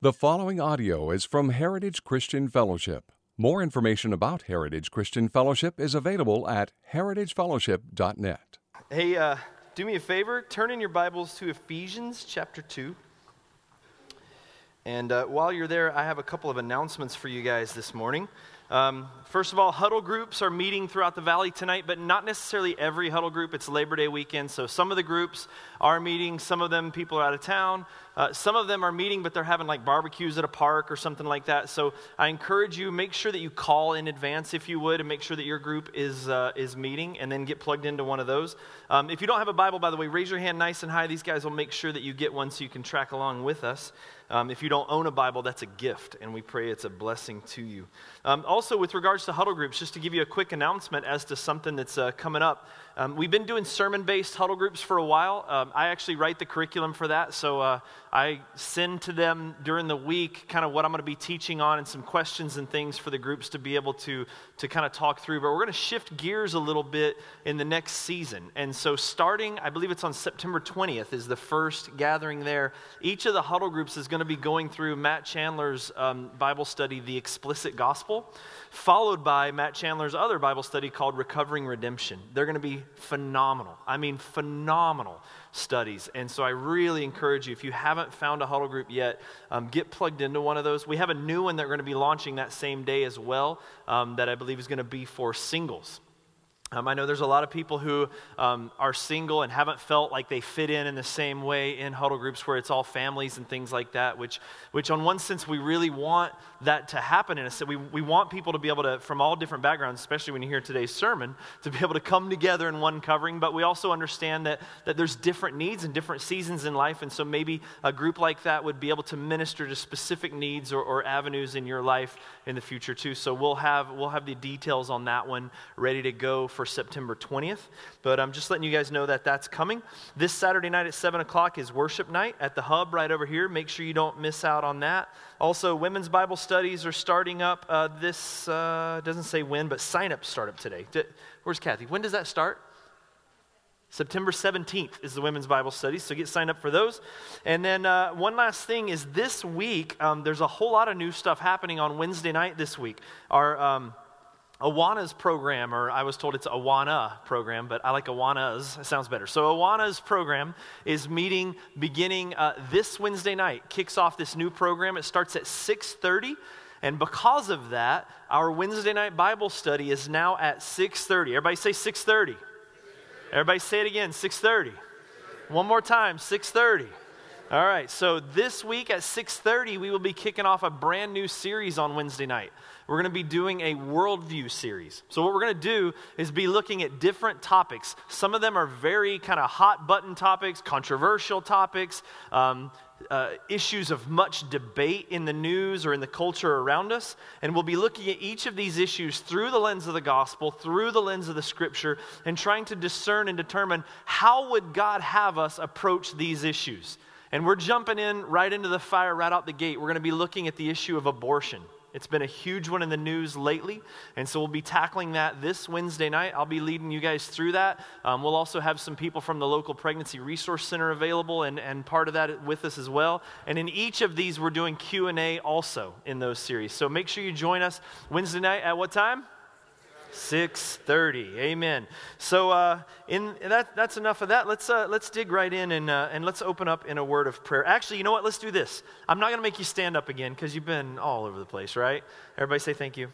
The following audio is from Heritage Christian Fellowship. More information about Heritage Christian Fellowship is available at heritagefellowship.net. Hey, uh, do me a favor, turn in your Bibles to Ephesians chapter 2. And uh, while you're there, I have a couple of announcements for you guys this morning. Um, first of all, huddle groups are meeting throughout the valley tonight, but not necessarily every huddle group. It's Labor Day weekend, so some of the groups are meeting. Some of them, people are out of town. Uh, some of them are meeting, but they're having like barbecues at a park or something like that. So I encourage you, make sure that you call in advance if you would, and make sure that your group is, uh, is meeting, and then get plugged into one of those. Um, if you don't have a Bible, by the way, raise your hand nice and high. These guys will make sure that you get one so you can track along with us. Um, if you don't own a Bible, that's a gift, and we pray it's a blessing to you. Um, also, with regards to huddle groups, just to give you a quick announcement as to something that's uh, coming up. Um, we've been doing sermon based huddle groups for a while. Um, I actually write the curriculum for that, so uh, I send to them during the week kind of what I'm going to be teaching on and some questions and things for the groups to be able to, to kind of talk through. But we're going to shift gears a little bit in the next season. And so, starting, I believe it's on September 20th, is the first gathering there. Each of the huddle groups is going to be going through Matt Chandler's um, Bible study, The Explicit Gospel followed by Matt Chandler's other Bible study called Recovering Redemption. They're going to be phenomenal. I mean, phenomenal studies. And so I really encourage you, if you haven't found a huddle group yet, um, get plugged into one of those. We have a new one that we're going to be launching that same day as well, um, that I believe is going to be for singles. Um, I know there's a lot of people who um, are single and haven't felt like they fit in in the same way in huddle groups where it's all families and things like that, which, which on one sense, we really want that to happen in. We, we want people to be able to, from all different backgrounds, especially when you hear today's sermon, to be able to come together in one covering, but we also understand that, that there's different needs and different seasons in life, and so maybe a group like that would be able to minister to specific needs or, or avenues in your life in the future too. So we'll have, we'll have the details on that one ready to go for September 20th. But I'm just letting you guys know that that's coming. This Saturday night at 7 o'clock is worship night at the hub right over here. Make sure you don't miss out on that. Also, women's Bible studies are starting up uh, this, uh, doesn't say when, but sign up start up today. Where's Kathy? When does that start? September 17th is the women's Bible study, so get signed up for those. And then uh, one last thing is this week, um, there's a whole lot of new stuff happening on Wednesday night this week. Our. Um, Awana's program, or I was told it's Awana program, but I like Awana's. It sounds better. So Awana's program is meeting beginning uh, this Wednesday night. Kicks off this new program. It starts at 6:30, and because of that, our Wednesday night Bible study is now at 6:30. Everybody say 6:30. Everybody say it again. 6:30. One more time. 6:30. All right. So this week at 6:30, we will be kicking off a brand new series on Wednesday night we're going to be doing a worldview series. So, what we're going to do is be looking at different topics. Some of them are very kind of hot button topics, controversial topics, um, uh, issues of much debate in the news or in the culture around us. And we'll be looking at each of these issues through the lens of the gospel, through the lens of the scripture, and trying to discern and determine how would God have us approach these issues. And we're jumping in right into the fire right out the gate. We're going to be looking at the issue of abortion. It's been a huge one in the news lately, and so we'll be tackling that this Wednesday night. I'll be leading you guys through that. Um, we'll also have some people from the local Pregnancy Resource Center available, and, and part of that with us as well. And in each of these, we're doing Q&A also in those series. So make sure you join us Wednesday night at what time? 6.30 amen. So uh, in that, that's enough of that. Let's, uh, let's dig right in and, uh, and let's open up in a word of prayer. Actually you know what? Let's do this. I'm not going to make you stand up again because you've been all over the place right? Everybody say thank you.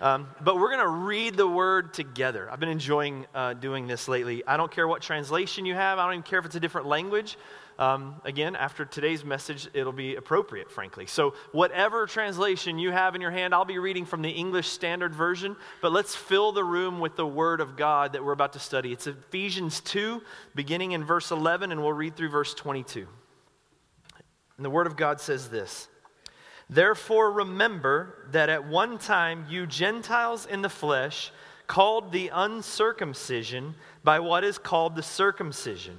Um, but we're going to read the word together. I've been enjoying uh, doing this lately. I don't care what translation you have. I don't even care if it's a different language um, again, after today's message, it'll be appropriate, frankly. So, whatever translation you have in your hand, I'll be reading from the English Standard Version, but let's fill the room with the Word of God that we're about to study. It's Ephesians 2, beginning in verse 11, and we'll read through verse 22. And the Word of God says this Therefore, remember that at one time you Gentiles in the flesh, called the uncircumcision by what is called the circumcision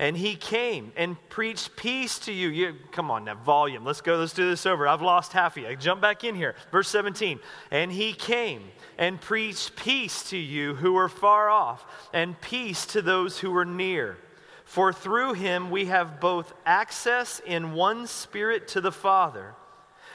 And he came and preached peace to you. you. Come on now, volume. Let's go. Let's do this over. I've lost half of you. Jump back in here. Verse 17. And he came and preached peace to you who were far off, and peace to those who were near. For through him we have both access in one spirit to the Father.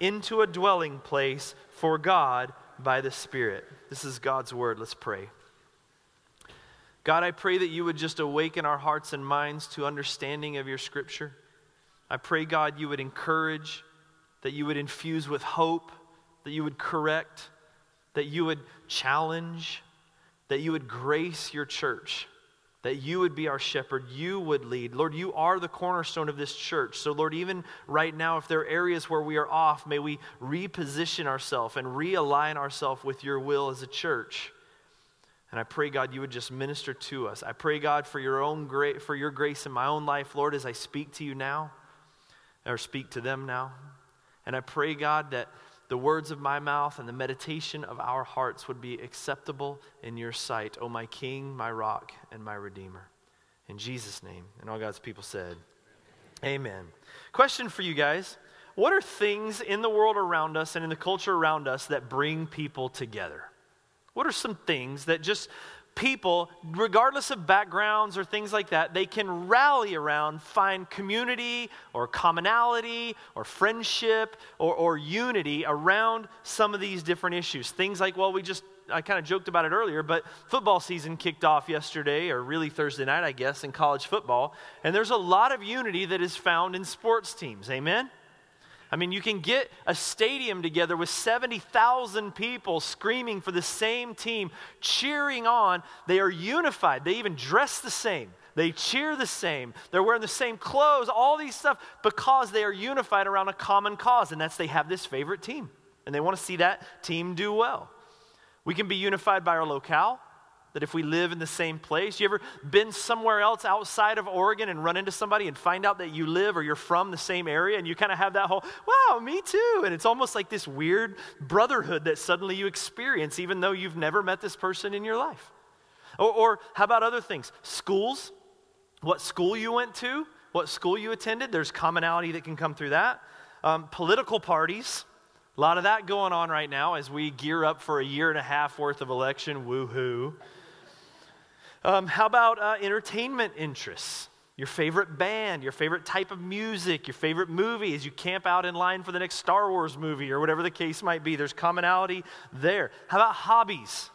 into a dwelling place for God by the Spirit. This is God's word. Let's pray. God, I pray that you would just awaken our hearts and minds to understanding of your scripture. I pray, God, you would encourage, that you would infuse with hope, that you would correct, that you would challenge, that you would grace your church that you would be our shepherd, you would lead. Lord, you are the cornerstone of this church. So, Lord, even right now, if there are areas where we are off, may we reposition ourselves and realign ourselves with your will as a church. And I pray, God, you would just minister to us. I pray, God, for your own grace, for your grace in my own life, Lord, as I speak to you now, or speak to them now. And I pray, God, that the words of my mouth and the meditation of our hearts would be acceptable in your sight, O my King, my rock, and my Redeemer. In Jesus' name. And all God's people said, Amen. Question for you guys What are things in the world around us and in the culture around us that bring people together? What are some things that just people, regardless of backgrounds or things like that, they can rally around, find community or commonality or friendship or, or unity around some of these different issues. Things like, well, we just I kind of joked about it earlier, but football season kicked off yesterday, or really Thursday night, I guess, in college football. And there's a lot of unity that is found in sports teams. Amen? I mean, you can get a stadium together with 70,000 people screaming for the same team, cheering on. They are unified. They even dress the same. They cheer the same. They're wearing the same clothes, all these stuff because they are unified around a common cause, and that's they have this favorite team. And they want to see that team do well. We can be unified by our locale that if we live in the same place, you ever been somewhere else outside of Oregon and run into somebody and find out that you live or you're from the same area and you kind of have that whole, wow, me too. And it's almost like this weird brotherhood that suddenly you experience, even though you've never met this person in your life. Or, or how about other things? Schools, what school you went to, what school you attended, there's commonality that can come through that. Um, political parties, a lot of that going on right now as we gear up for a year and a half worth of election. Woohoo. Um, how about uh, entertainment interests? Your favorite band, your favorite type of music, your favorite movie as you camp out in line for the next Star Wars movie or whatever the case might be. There's commonality there. How about hobbies?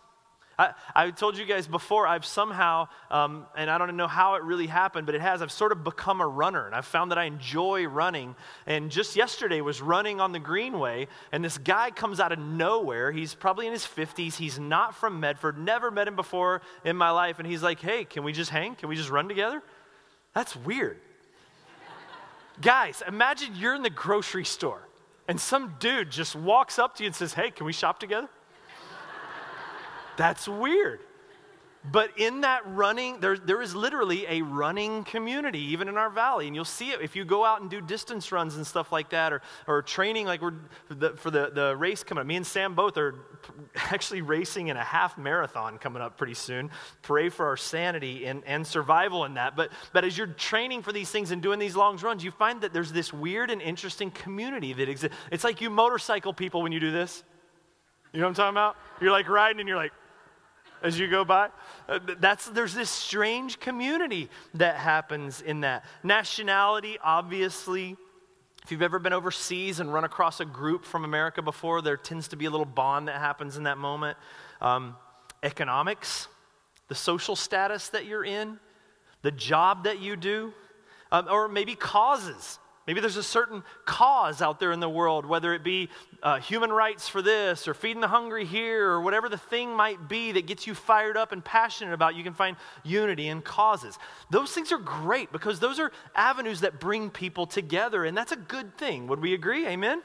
I, I told you guys before, I've somehow, um, and I don't know how it really happened, but it has, I've sort of become a runner. And I've found that I enjoy running. And just yesterday was running on the Greenway, and this guy comes out of nowhere. He's probably in his 50s. He's not from Medford, never met him before in my life. And he's like, hey, can we just hang? Can we just run together? That's weird. Guys, imagine you're in the grocery store and some dude just walks up to you and says, hey, can we shop together? That's weird. but in that running, there, there is literally a running community, even in our valley. And you'll see it if you go out and do distance runs and stuff like that, or, or training like we're the, for the, the race coming up. Me and Sam both are actually racing in a half marathon coming up pretty soon. Pray for our sanity and, and survival in that. But, but as you're training for these things and doing these long runs, you find that there's this weird and interesting community that exists. It's like you motorcycle people when you do this. You know what I'm talking about? You're like riding and you're like, as you go by. Uh, that's, there's this strange community that happens in that. Nationality, obviously. If you've ever been overseas and run across a group from America before, there tends to be a little bond that happens in that moment. Um, economics, the social status that you're in, the job that you do, um, or maybe causes. Maybe there's a certain cause out there in the world, whether it be uh, human rights for this or feeding the hungry here or whatever the thing might be that gets you fired up and passionate about. You can find unity in causes. Those things are great because those are avenues that bring people together, and that's a good thing. Would we agree? Amen?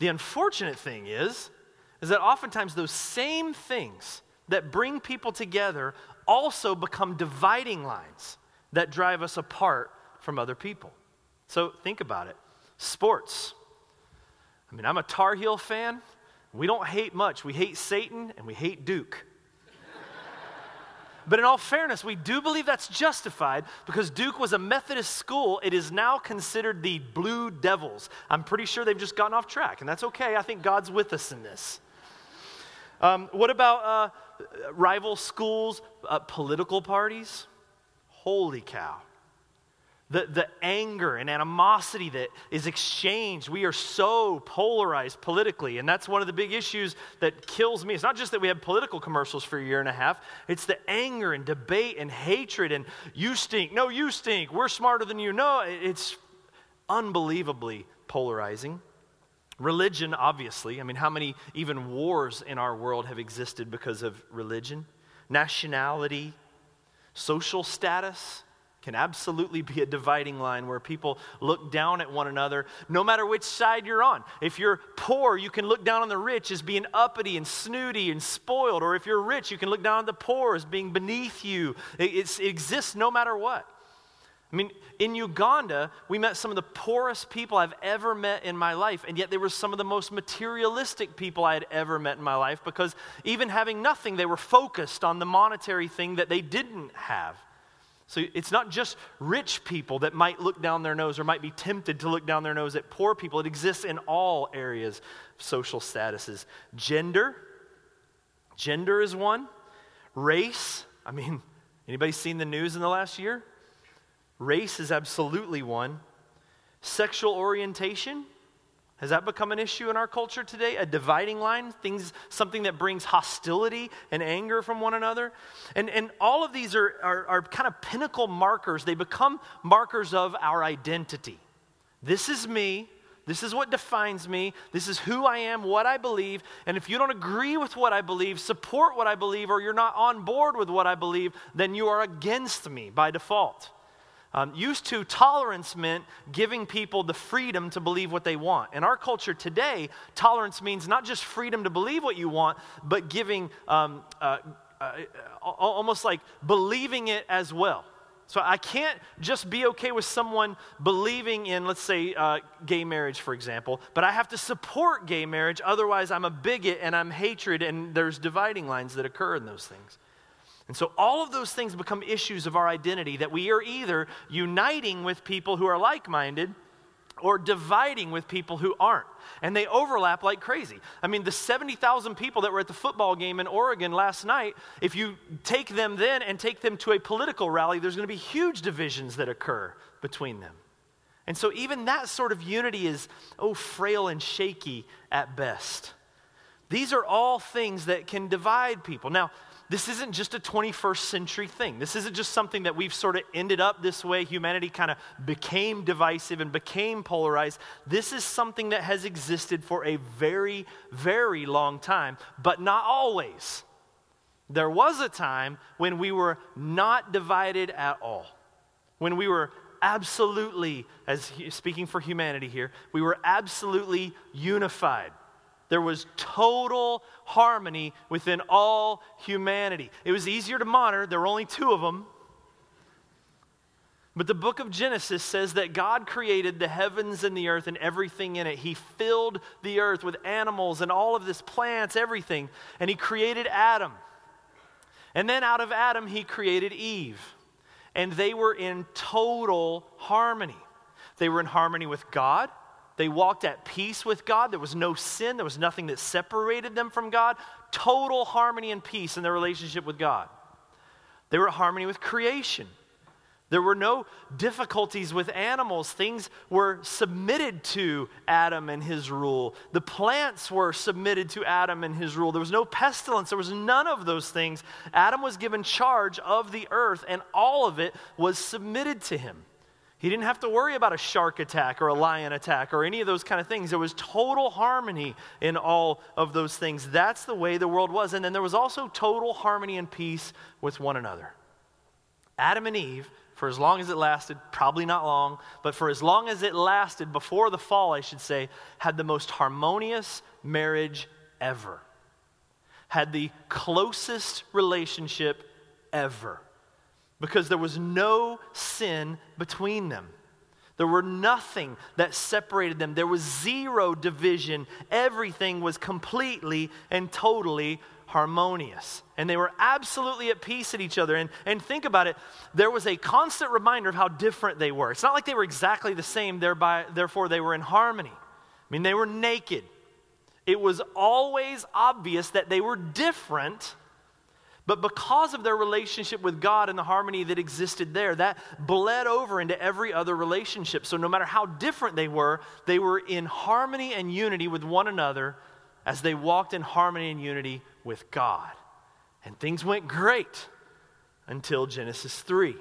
The unfortunate thing is, is that oftentimes those same things that bring people together also become dividing lines that drive us apart from other people. So think about it. Sports. I mean, I'm a Tar Heel fan. We don't hate much. We hate Satan and we hate Duke. But in all fairness, we do believe that's justified because Duke was a Methodist school. It is now considered the Blue Devils. I'm pretty sure they've just gotten off track, and that's okay. I think God's with us in this. Um, what about uh, rival schools, uh, political parties? Holy cow the, the anger and animosity that is exchanged. We are so polarized politically, and that's one of the big issues that kills me. It's not just that we have political commercials for a year and a half, it's the anger and debate and hatred and you stink, no, you stink, we're smarter than you. No, it's unbelievably polarizing. Religion, obviously. I mean, how many even wars in our world have existed because of religion? Nationality, social status can absolutely be a dividing line where people look down at one another no matter which side you're on. If you're poor, you can look down on the rich as being uppity and snooty and spoiled. Or if you're rich, you can look down on the poor as being beneath you. It, it exists no matter what. I mean, in Uganda, we met some of the poorest people I've ever met in my life, and yet they were some of the most materialistic people I had ever met in my life because even having nothing, they were focused on the monetary thing that they didn't have. So it's not just rich people that might look down their nose or might be tempted to look down their nose at poor people. It exists in all areas of social statuses. Gender, gender is one. Race, I mean, anybody seen the news in the last year? Race is absolutely one. Sexual orientation, has that become an issue in our culture today? A dividing line? Things, something that brings hostility and anger from one another? And, and all of these are, are, are kind of pinnacle markers. They become markers of our identity. This is me. This is what defines me. This is who I am, what I believe. And if you don't agree with what I believe, support what I believe, or you're not on board with what I believe, then you are against me by default. Um, used to, tolerance meant giving people the freedom to believe what they want. In our culture today, tolerance means not just freedom to believe what you want, but giving um, uh, uh, almost like believing it as well. So I can't just be okay with someone believing in, let's say, uh, gay marriage, for example, but I have to support gay marriage. Otherwise, I'm a bigot and I'm hatred, and there's dividing lines that occur in those things. And so all of those things become issues of our identity that we are either uniting with people who are like minded or dividing with people who aren't. And they overlap like crazy. I mean, the 70,000 people that were at the football game in Oregon last night, if you take them then and take them to a political rally, there's going to be huge divisions that occur between them. And so even that sort of unity is, oh, frail and shaky at best. These are all things that can divide people. Now, this isn't just a 21st century thing. This isn't just something that we've sort of ended up this way. Humanity kind of became divisive and became polarized. This is something that has existed for a very, very long time, but not always. There was a time when we were not divided at all, when we were absolutely, as speaking for humanity here, we were absolutely unified. There was total harmony within all humanity. It was easier to monitor, there were only two of them. But the book of Genesis says that God created the heavens and the earth and everything in it. He filled the earth with animals and all of this plants, everything. And He created Adam. And then out of Adam, He created Eve. And they were in total harmony. They were in harmony with God. They walked at peace with God. There was no sin, there was nothing that separated them from God. Total harmony and peace in their relationship with God. They were at harmony with creation. There were no difficulties with animals. Things were submitted to Adam and his rule. The plants were submitted to Adam and his rule. There was no pestilence. There was none of those things. Adam was given charge of the earth, and all of it was submitted to him. He didn't have to worry about a shark attack or a lion attack or any of those kind of things. There was total harmony in all of those things. That's the way the world was. And then there was also total harmony and peace with one another. Adam and Eve, for as long as it lasted, probably not long, but for as long as it lasted, before the fall, I should say, had the most harmonious marriage ever. Had the closest relationship ever because there was no sin between them. There were nothing that separated them. There was zero division. Everything was completely and totally harmonious. And they were absolutely at peace at each other. And, and think about it, there was a constant reminder of how different they were. It's not like they were exactly the same, thereby, therefore, they were in harmony. I mean, they were naked. It was always obvious that they were different but because of their relationship with God and the harmony that existed there, that bled over into every other relationship. So no matter how different they were, they were in harmony and unity with one another as they walked in harmony and unity with God. And things went great until Genesis 3.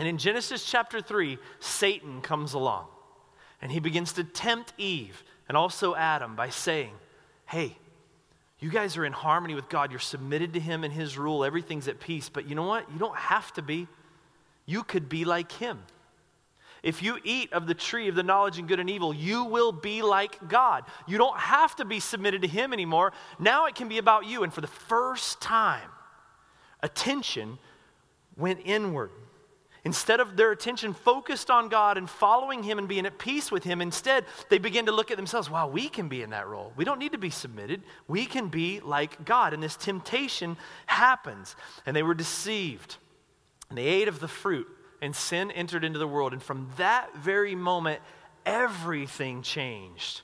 And in Genesis chapter 3, Satan comes along and he begins to tempt Eve and also Adam by saying, Hey, you guys are in harmony with God. You're submitted to Him and His rule. Everything's at peace. But you know what? You don't have to be. You could be like Him. If you eat of the tree of the knowledge and good and evil, you will be like God. You don't have to be submitted to Him anymore. Now it can be about you. And for the first time, attention went inward. Instead of their attention focused on God and following Him and being at peace with Him, instead they begin to look at themselves wow, we can be in that role. We don't need to be submitted. We can be like God. And this temptation happens. And they were deceived. And they ate of the fruit, and sin entered into the world. And from that very moment, everything changed.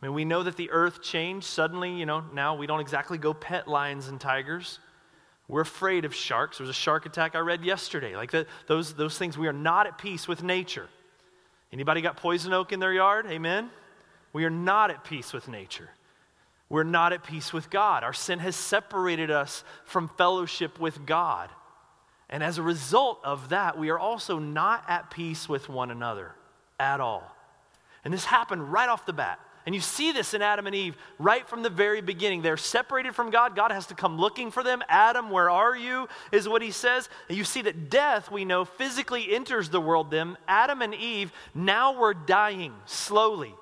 I mean, we know that the earth changed suddenly, you know, now we don't exactly go pet lions and tigers. We're afraid of sharks. There was a shark attack I read yesterday. Like the, those, those things, we are not at peace with nature. Anybody got poison oak in their yard? Amen? We are not at peace with nature. We're not at peace with God. Our sin has separated us from fellowship with God. And as a result of that, we are also not at peace with one another at all. And this happened right off the bat. And you see this in Adam and Eve right from the very beginning. They're separated from God. God has to come looking for them. Adam, where are you? Is what he says. And you see that death, we know, physically enters the world. Them, Adam and Eve, now were dying slowly.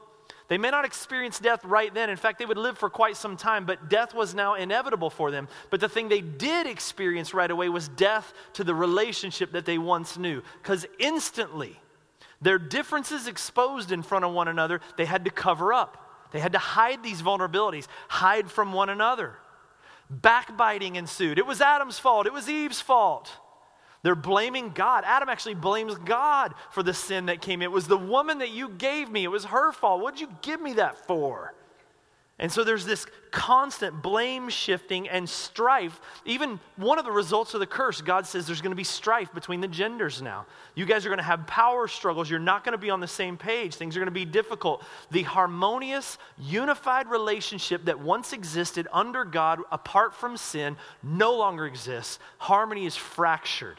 They may not experience death right then. In fact, they would live for quite some time, but death was now inevitable for them. But the thing they did experience right away was death to the relationship that they once knew. Because instantly, their differences exposed in front of one another, they had to cover up. They had to hide these vulnerabilities, hide from one another. Backbiting ensued. It was Adam's fault, it was Eve's fault. They're blaming God. Adam actually blames God for the sin that came. It was the woman that you gave me. It was her fault. What did you give me that for? And so there's this constant blame shifting and strife. Even one of the results of the curse, God says there's going to be strife between the genders now. You guys are going to have power struggles. You're not going to be on the same page. Things are going to be difficult. The harmonious, unified relationship that once existed under God apart from sin no longer exists. Harmony is fractured.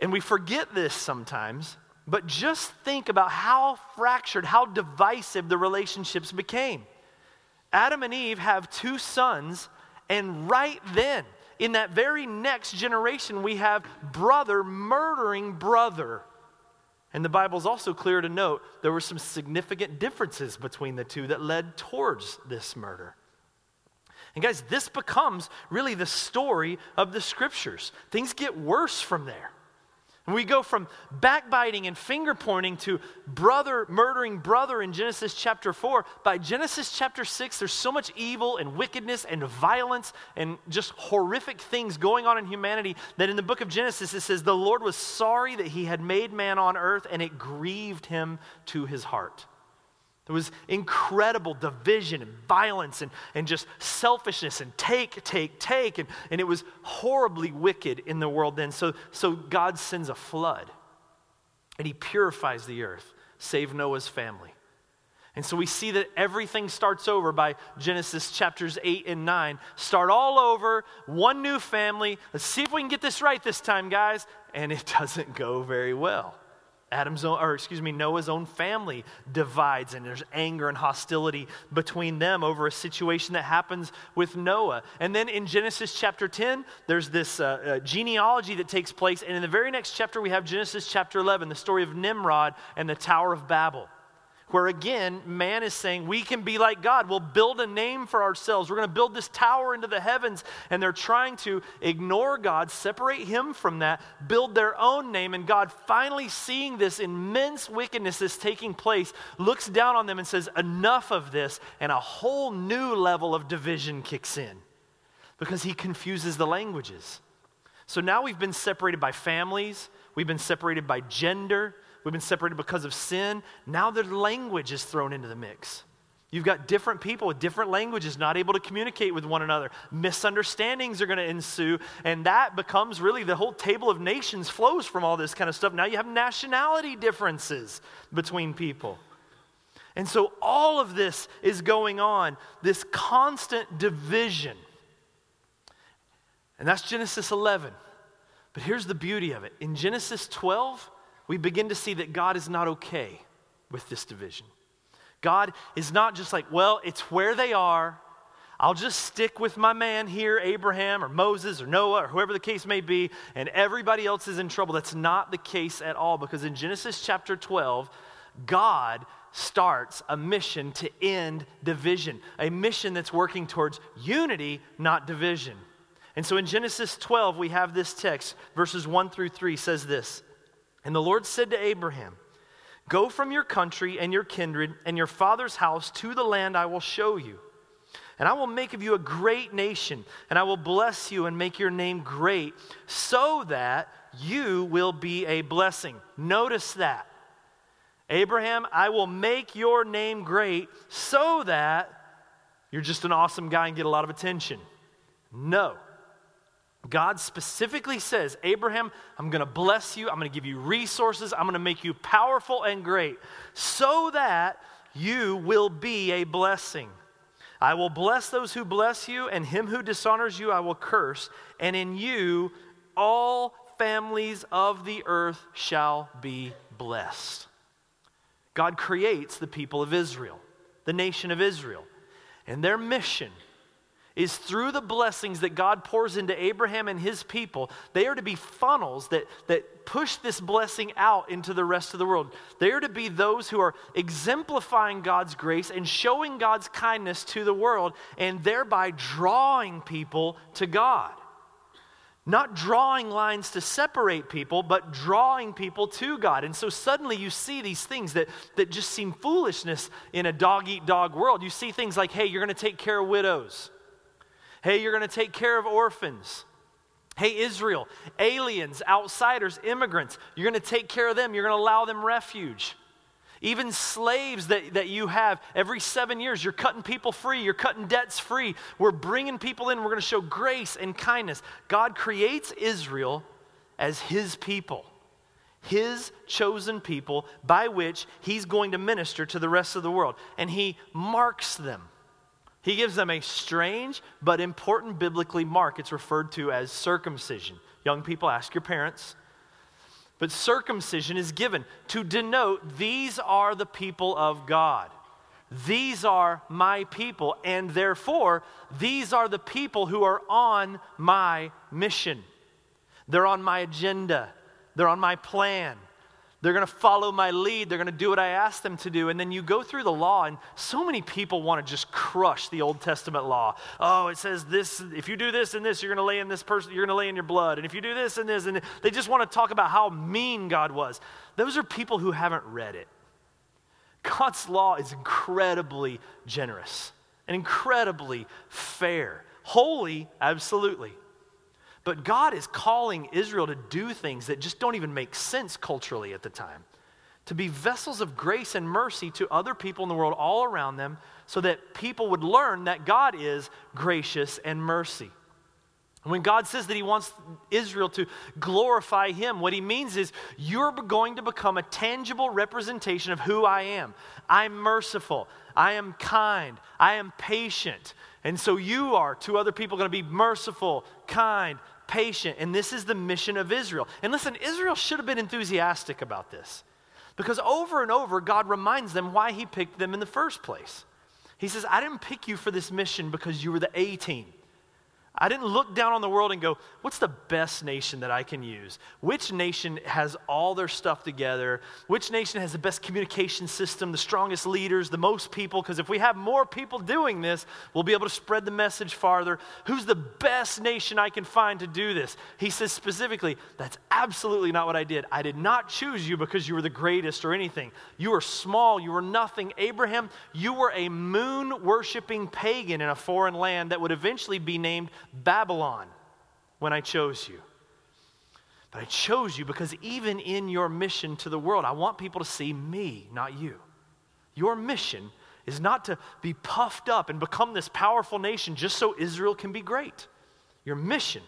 And we forget this sometimes, but just think about how fractured, how divisive the relationships became. Adam and Eve have two sons, and right then, in that very next generation, we have brother murdering brother. And the Bible's also clear to note there were some significant differences between the two that led towards this murder. And guys, this becomes really the story of the scriptures. Things get worse from there. And we go from backbiting and finger pointing to brother murdering brother in Genesis chapter 4. By Genesis chapter 6, there's so much evil and wickedness and violence and just horrific things going on in humanity that in the book of Genesis it says, The Lord was sorry that he had made man on earth and it grieved him to his heart. There was incredible division and violence and, and just selfishness and take, take, take. And, and it was horribly wicked in the world then. So, so God sends a flood and he purifies the earth, save Noah's family. And so we see that everything starts over by Genesis chapters 8 and 9. Start all over, one new family. Let's see if we can get this right this time, guys. And it doesn't go very well. Adam's own, or excuse me, Noah's own family divides, and there's anger and hostility between them over a situation that happens with Noah. And then in Genesis chapter 10, there's this uh, uh, genealogy that takes place. And in the very next chapter, we have Genesis chapter 11, the story of Nimrod and the Tower of Babel where again, man is saying, we can be like God. We'll build a name for ourselves. We're going to build this tower into the heavens. And they're trying to ignore God, separate him from that, build their own name. And God, finally seeing this immense wickedness that's taking place, looks down on them and says, enough of this. And a whole new level of division kicks in because he confuses the languages. So now we've been separated by families, we've been separated by gender. We've been separated because of sin. Now the language is thrown into the mix. You've got different people with different languages not able to communicate with one another. Misunderstandings are going to ensue, and that becomes really the whole table of nations flows from all this kind of stuff. Now you have nationality differences between people. And so all of this is going on, this constant division. And that's Genesis 11. But here's the beauty of it. In Genesis 12, we begin to see that God is not okay with this division. God is not just like, well, it's where they are. I'll just stick with my man here, Abraham or Moses or Noah or whoever the case may be, and everybody else is in trouble. That's not the case at all because in Genesis chapter 12, God starts a mission to end division, a mission that's working towards unity, not division. And so in Genesis 12, we have this text, verses 1 through 3 says this and the Lord said to Abraham, Go from your country and your kindred and your father's house to the land I will show you. And I will make of you a great nation, and I will bless you and make your name great, so that you will be a blessing. Notice that. Abraham, I will make your name great so that you're just an awesome guy and get a lot of attention. No. God specifically says, Abraham, I'm going to bless you. I'm going to give you resources. I'm going to make you powerful and great so that you will be a blessing. I will bless those who bless you, and him who dishonors you I will curse. And in you all families of the earth shall be blessed. God creates the people of Israel, the nation of Israel. And their mission is through the blessings that God pours into Abraham and his people, they are to be funnels that, that push this blessing out into the rest of the world. They are to be those who are exemplifying God's grace and showing God's kindness to the world, and thereby drawing people to God. Not drawing lines to separate people, but drawing people to God. And so suddenly you see these things that, that just seem foolishness in a dog eat dog world. You see things like, hey, you're going to take care of widows. Hey, you're going to take care of orphans. Hey, Israel, aliens, outsiders, immigrants, you're going to take care of them. You're going to allow them refuge. Even slaves that, that you have, every seven years, you're cutting people free. You're cutting debts free. We're bringing people in. We're going to show grace and kindness. God creates Israel as his people, his chosen people by which he's going to minister to the rest of the world. And he marks them. He gives them a strange but important biblically mark. It's referred to as circumcision. Young people, ask your parents. But circumcision is given to denote these are the people of God. These are my people, and therefore, these are the people who are on my mission. They're on my agenda, they're on my plan. They're going to follow my lead. They're going to do what I ask them to do. And then you go through the law, and so many people want to just crush the Old Testament law. Oh, it says this, if you do this and this, you're going to lay in this person, you're going to lay in your blood. And if you do this and this, and they just want to talk about how mean God was. Those are people who haven't read it. God's law is incredibly generous and incredibly fair. Holy, absolutely. But God is calling Israel to do things that just don't even make sense culturally at the time. To be vessels of grace and mercy to other people in the world all around them so that people would learn that God is gracious and mercy. When God says that He wants Israel to glorify Him, what He means is you're going to become a tangible representation of who I am. I'm merciful. I am kind. I am patient. And so you are to other people going to be merciful, kind, patient. And this is the mission of Israel. And listen, Israel should have been enthusiastic about this because over and over, God reminds them why He picked them in the first place. He says, I didn't pick you for this mission because you were the A team. I didn't look down on the world and go, what's the best nation that I can use? Which nation has all their stuff together? Which nation has the best communication system, the strongest leaders, the most people? Because if we have more people doing this, we'll be able to spread the message farther. Who's the best nation I can find to do this? He says specifically, that's absolutely not what I did. I did not choose you because you were the greatest or anything. You were small, you were nothing. Abraham, you were a moon worshiping pagan in a foreign land that would eventually be named Babylon when I chose you. But I chose you because even in your mission to the world, I want people to see me, not you. Your mission is not to be puffed up and become this powerful nation just so Israel can be great. Your mission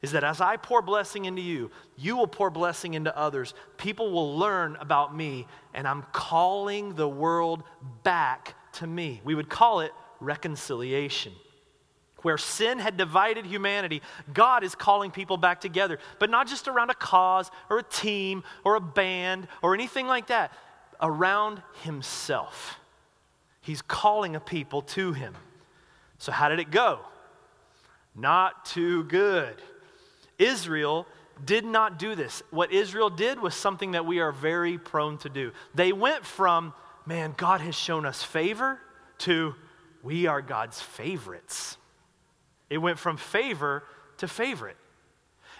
is that as I pour blessing into you, you will pour blessing into others. People will learn about me, and I'm calling the world back to me. We would call it reconciliation where sin had divided humanity, God is calling people back together, but not just around a cause or a team or a band or anything like that, around Himself. He's calling a people to Him. So, how did it go? Not too good. Israel did not do this. What Israel did was something that we are very prone to do. They went from, man, God has shown us favor, to, we are God's favorites. It went from favor to favorite.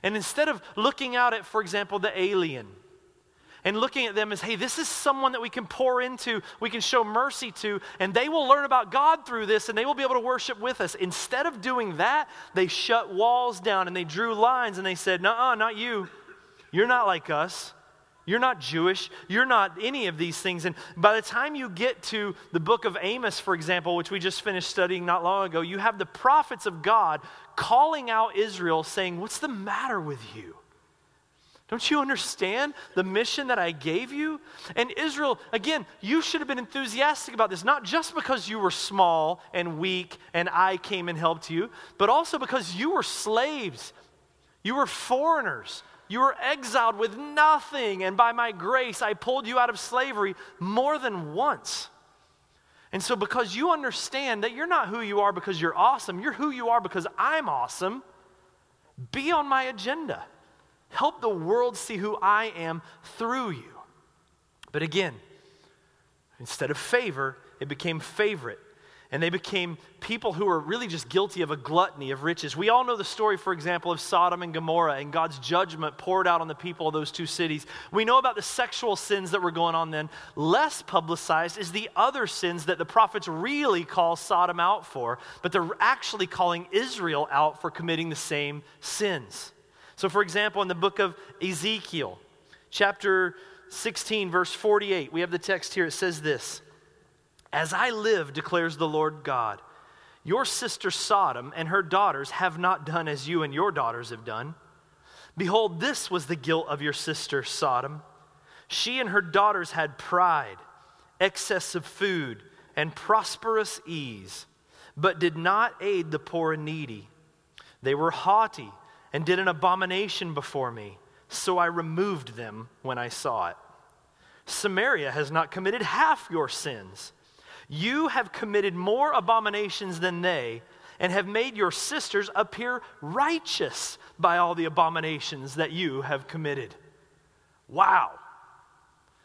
And instead of looking out at, for example, the alien and looking at them as, hey, this is someone that we can pour into, we can show mercy to, and they will learn about God through this and they will be able to worship with us. Instead of doing that, they shut walls down and they drew lines and they said, no, not you. You're not like us. You're not Jewish. You're not any of these things. And by the time you get to the book of Amos, for example, which we just finished studying not long ago, you have the prophets of God calling out Israel, saying, What's the matter with you? Don't you understand the mission that I gave you? And Israel, again, you should have been enthusiastic about this, not just because you were small and weak and I came and helped you, but also because you were slaves. You were foreigners. You were exiled with nothing, and by my grace, I pulled you out of slavery more than once. And so, because you understand that you're not who you are because you're awesome, you're who you are because I'm awesome, be on my agenda. Help the world see who I am through you. But again, instead of favor, it became favorite and they became people who were really just guilty of a gluttony of riches. We all know the story, for example, of Sodom and Gomorrah and God's judgment poured out on the people of those two cities. We know about the sexual sins that were going on then. Less publicized is the other sins that the prophets really call Sodom out for, but they're actually calling Israel out for committing the same sins. So, for example, in the book of Ezekiel, chapter 16, verse 48, we have the text here. It says this. As I live, declares the Lord God, your sister Sodom and her daughters have not done as you and your daughters have done. Behold, this was the guilt of your sister Sodom. She and her daughters had pride, excess of food, and prosperous ease, but did not aid the poor and needy. They were haughty and did an abomination before me, so I removed them when I saw it. Samaria has not committed half your sins you have committed more abominations than they, and have made your sisters appear righteous by all the abominations that you have committed. Wow.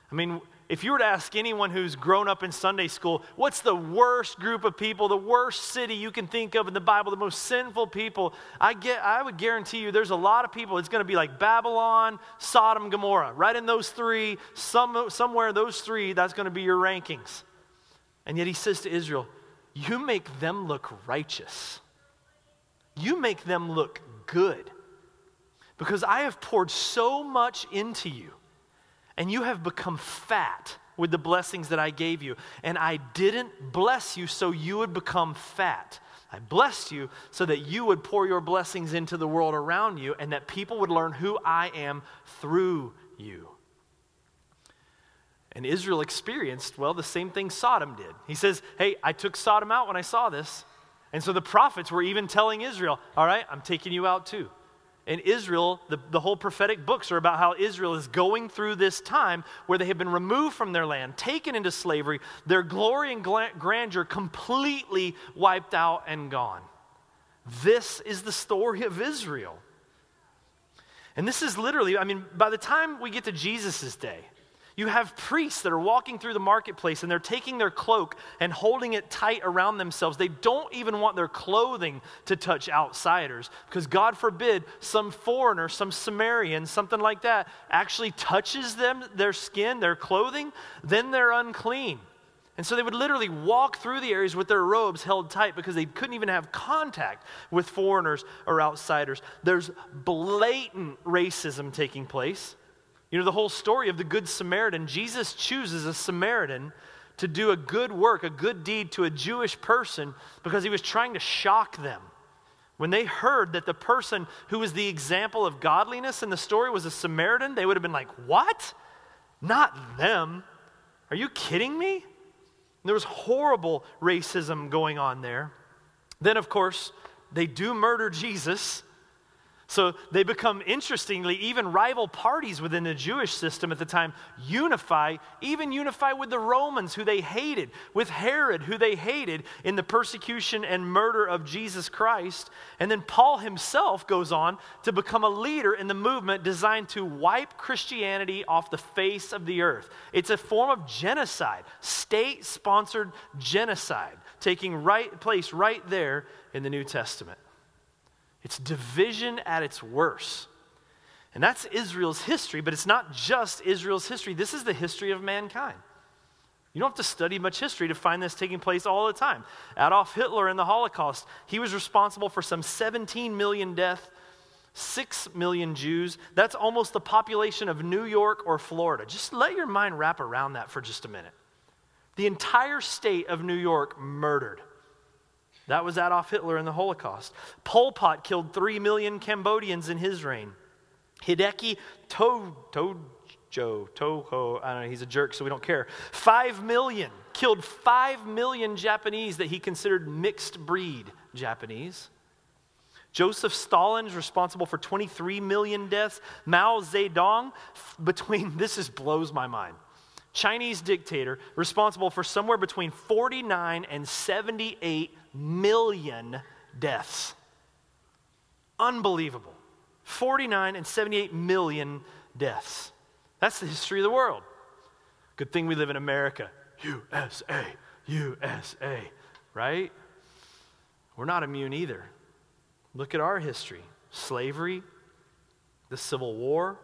I mean, if you were to ask anyone who's grown up in Sunday school, what's the worst group of people, the worst city you can think of in the Bible, the most sinful people, I, get, I would guarantee you there's a lot of people. It's going to be like Babylon, Sodom, Gomorrah. Right in those three, some, somewhere those three, that's going to be your rankings. And yet he says to Israel, You make them look righteous. You make them look good. Because I have poured so much into you and you have become fat with the blessings that I gave you. And I didn't bless you so you would become fat. I blessed you so that you would pour your blessings into the world around you and that people would learn who I am through you. And Israel experienced, well, the same thing Sodom did. He says, Hey, I took Sodom out when I saw this. And so the prophets were even telling Israel, All right, I'm taking you out too. And Israel, the, the whole prophetic books are about how Israel is going through this time where they have been removed from their land, taken into slavery, their glory and grandeur completely wiped out and gone. This is the story of Israel. And this is literally, I mean, by the time we get to Jesus' day, you have priests that are walking through the marketplace and they're taking their cloak and holding it tight around themselves. They don't even want their clothing to touch outsiders because, God forbid, some foreigner, some Samaritan, something like that, actually touches them, their skin, their clothing, then they're unclean. And so they would literally walk through the areas with their robes held tight because they couldn't even have contact with foreigners or outsiders. There's blatant racism taking place. You know, the whole story of the Good Samaritan, Jesus chooses a Samaritan to do a good work, a good deed to a Jewish person because he was trying to shock them. When they heard that the person who was the example of godliness in the story was a Samaritan, they would have been like, What? Not them. Are you kidding me? And there was horrible racism going on there. Then, of course, they do murder Jesus. So they become, interestingly, even rival parties within the Jewish system at the time unify, even unify with the Romans who they hated, with Herod who they hated in the persecution and murder of Jesus Christ. And then Paul himself goes on to become a leader in the movement designed to wipe Christianity off the face of the earth. It's a form of genocide, state sponsored genocide, taking right place right there in the New Testament. It's division at its worst. And that's Israel's history, but it's not just Israel's history. This is the history of mankind. You don't have to study much history to find this taking place all the time. Adolf Hitler in the Holocaust, he was responsible for some 17 million deaths, 6 million Jews. That's almost the population of New York or Florida. Just let your mind wrap around that for just a minute. The entire state of New York murdered. That was Adolf Hitler in the Holocaust. Pol Pot killed 3 million Cambodians in his reign. Hideki to- Tojo, Toho, I don't know, he's a jerk, so we don't care. 5 million, killed 5 million Japanese that he considered mixed breed Japanese. Joseph Stalin is responsible for 23 million deaths. Mao Zedong, between, this just blows my mind. Chinese dictator, responsible for somewhere between 49 and 78 million deaths. Unbelievable. 49 and 78 million deaths. That's the history of the world. Good thing we live in America. USA, USA, right? We're not immune either. Look at our history slavery, the Civil War.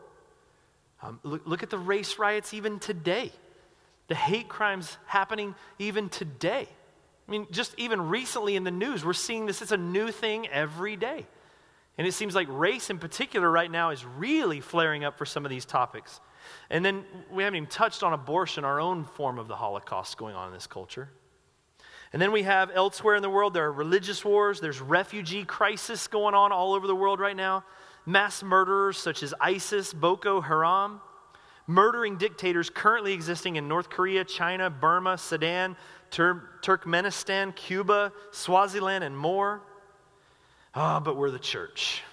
Um, look, look at the race riots even today, the hate crimes happening even today. I mean, just even recently in the news, we're seeing this. It's a new thing every day. And it seems like race in particular right now is really flaring up for some of these topics. And then we haven't even touched on abortion, our own form of the Holocaust going on in this culture. And then we have elsewhere in the world, there are religious wars, there's refugee crisis going on all over the world right now, mass murderers such as ISIS, Boko Haram, murdering dictators currently existing in North Korea, China, Burma, Sudan, Tur- Turkmenistan, Cuba, Swaziland, and more. Ah, oh, but we're the church.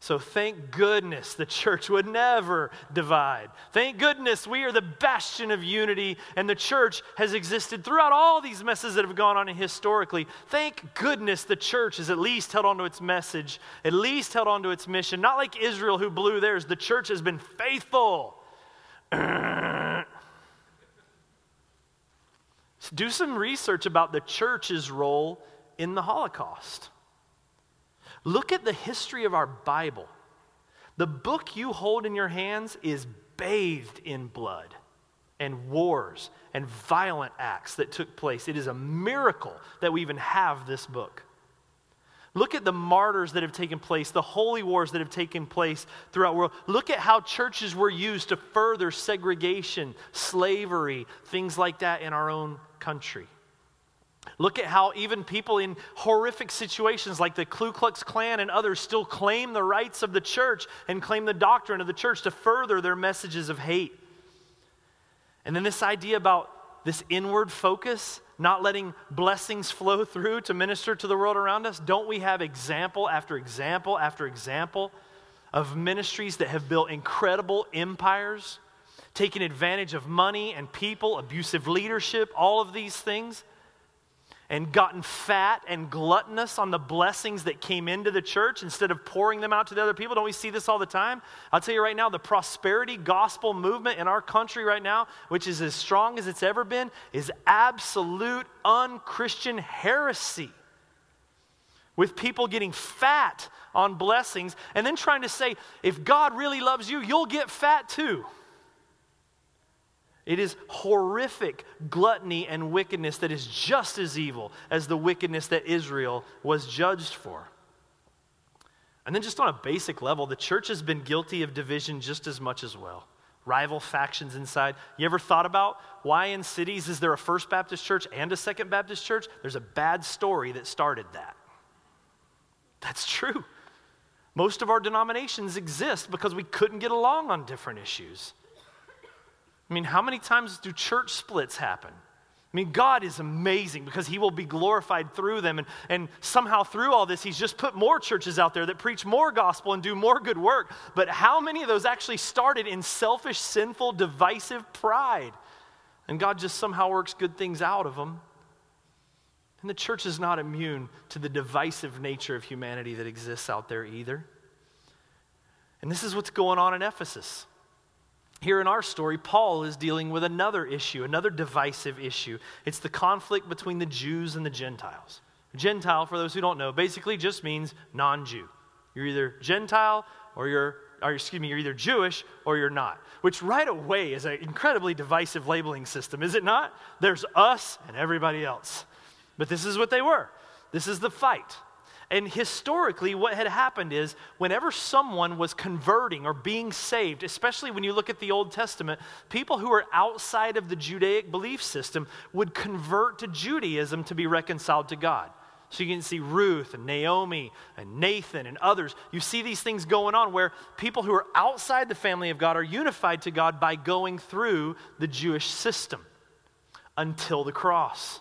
So thank goodness the church would never divide. Thank goodness we are the bastion of unity, and the church has existed throughout all these messes that have gone on historically. Thank goodness the church has at least held on to its message, at least held on to its mission. Not like Israel who blew theirs, the church has been faithful. do some research about the church's role in the Holocaust. Look at the history of our Bible. The book you hold in your hands is bathed in blood and wars and violent acts that took place. It is a miracle that we even have this book. Look at the martyrs that have taken place, the holy wars that have taken place throughout the world. Look at how churches were used to further segregation, slavery, things like that in our own country. Look at how even people in horrific situations like the Ku Klux Klan and others still claim the rights of the church and claim the doctrine of the church to further their messages of hate. And then this idea about this inward focus, not letting blessings flow through to minister to the world around us. Don't we have example after example after example of ministries that have built incredible empires, taking advantage of money and people, abusive leadership, all of these things? and gotten fat and gluttonous on the blessings that came into the church instead of pouring them out to the other people. Don't we see this all the time? I'll tell you right now, the prosperity gospel movement in our country right now, which is as strong as it's ever been, is absolute unchristian heresy. With people getting fat on blessings and then trying to say, if God really loves you, you'll get fat too. It is horrific gluttony and wickedness that is just as evil as the wickedness that Israel was judged for. And then, just on a basic level, the church has been guilty of division just as much as well. Rival factions inside. You ever thought about why in cities is there a First Baptist church and a Second Baptist church? There's a bad story that started that. That's true. Most of our denominations exist because we couldn't get along on different issues. I mean, how many times do church splits happen? I mean, God is amazing because He will be glorified through them. And, and somehow, through all this, He's just put more churches out there that preach more gospel and do more good work. But how many of those actually started in selfish, sinful, divisive pride? And God just somehow works good things out of them. And the church is not immune to the divisive nature of humanity that exists out there either. And this is what's going on in Ephesus. Here in our story, Paul is dealing with another issue, another divisive issue. It's the conflict between the Jews and the Gentiles. Gentile, for those who don't know, basically just means non Jew. You're either Gentile or you're, or excuse me, you're either Jewish or you're not, which right away is an incredibly divisive labeling system, is it not? There's us and everybody else. But this is what they were. This is the fight. And historically, what had happened is whenever someone was converting or being saved, especially when you look at the Old Testament, people who were outside of the Judaic belief system would convert to Judaism to be reconciled to God. So you can see Ruth and Naomi and Nathan and others. You see these things going on where people who are outside the family of God are unified to God by going through the Jewish system until the cross.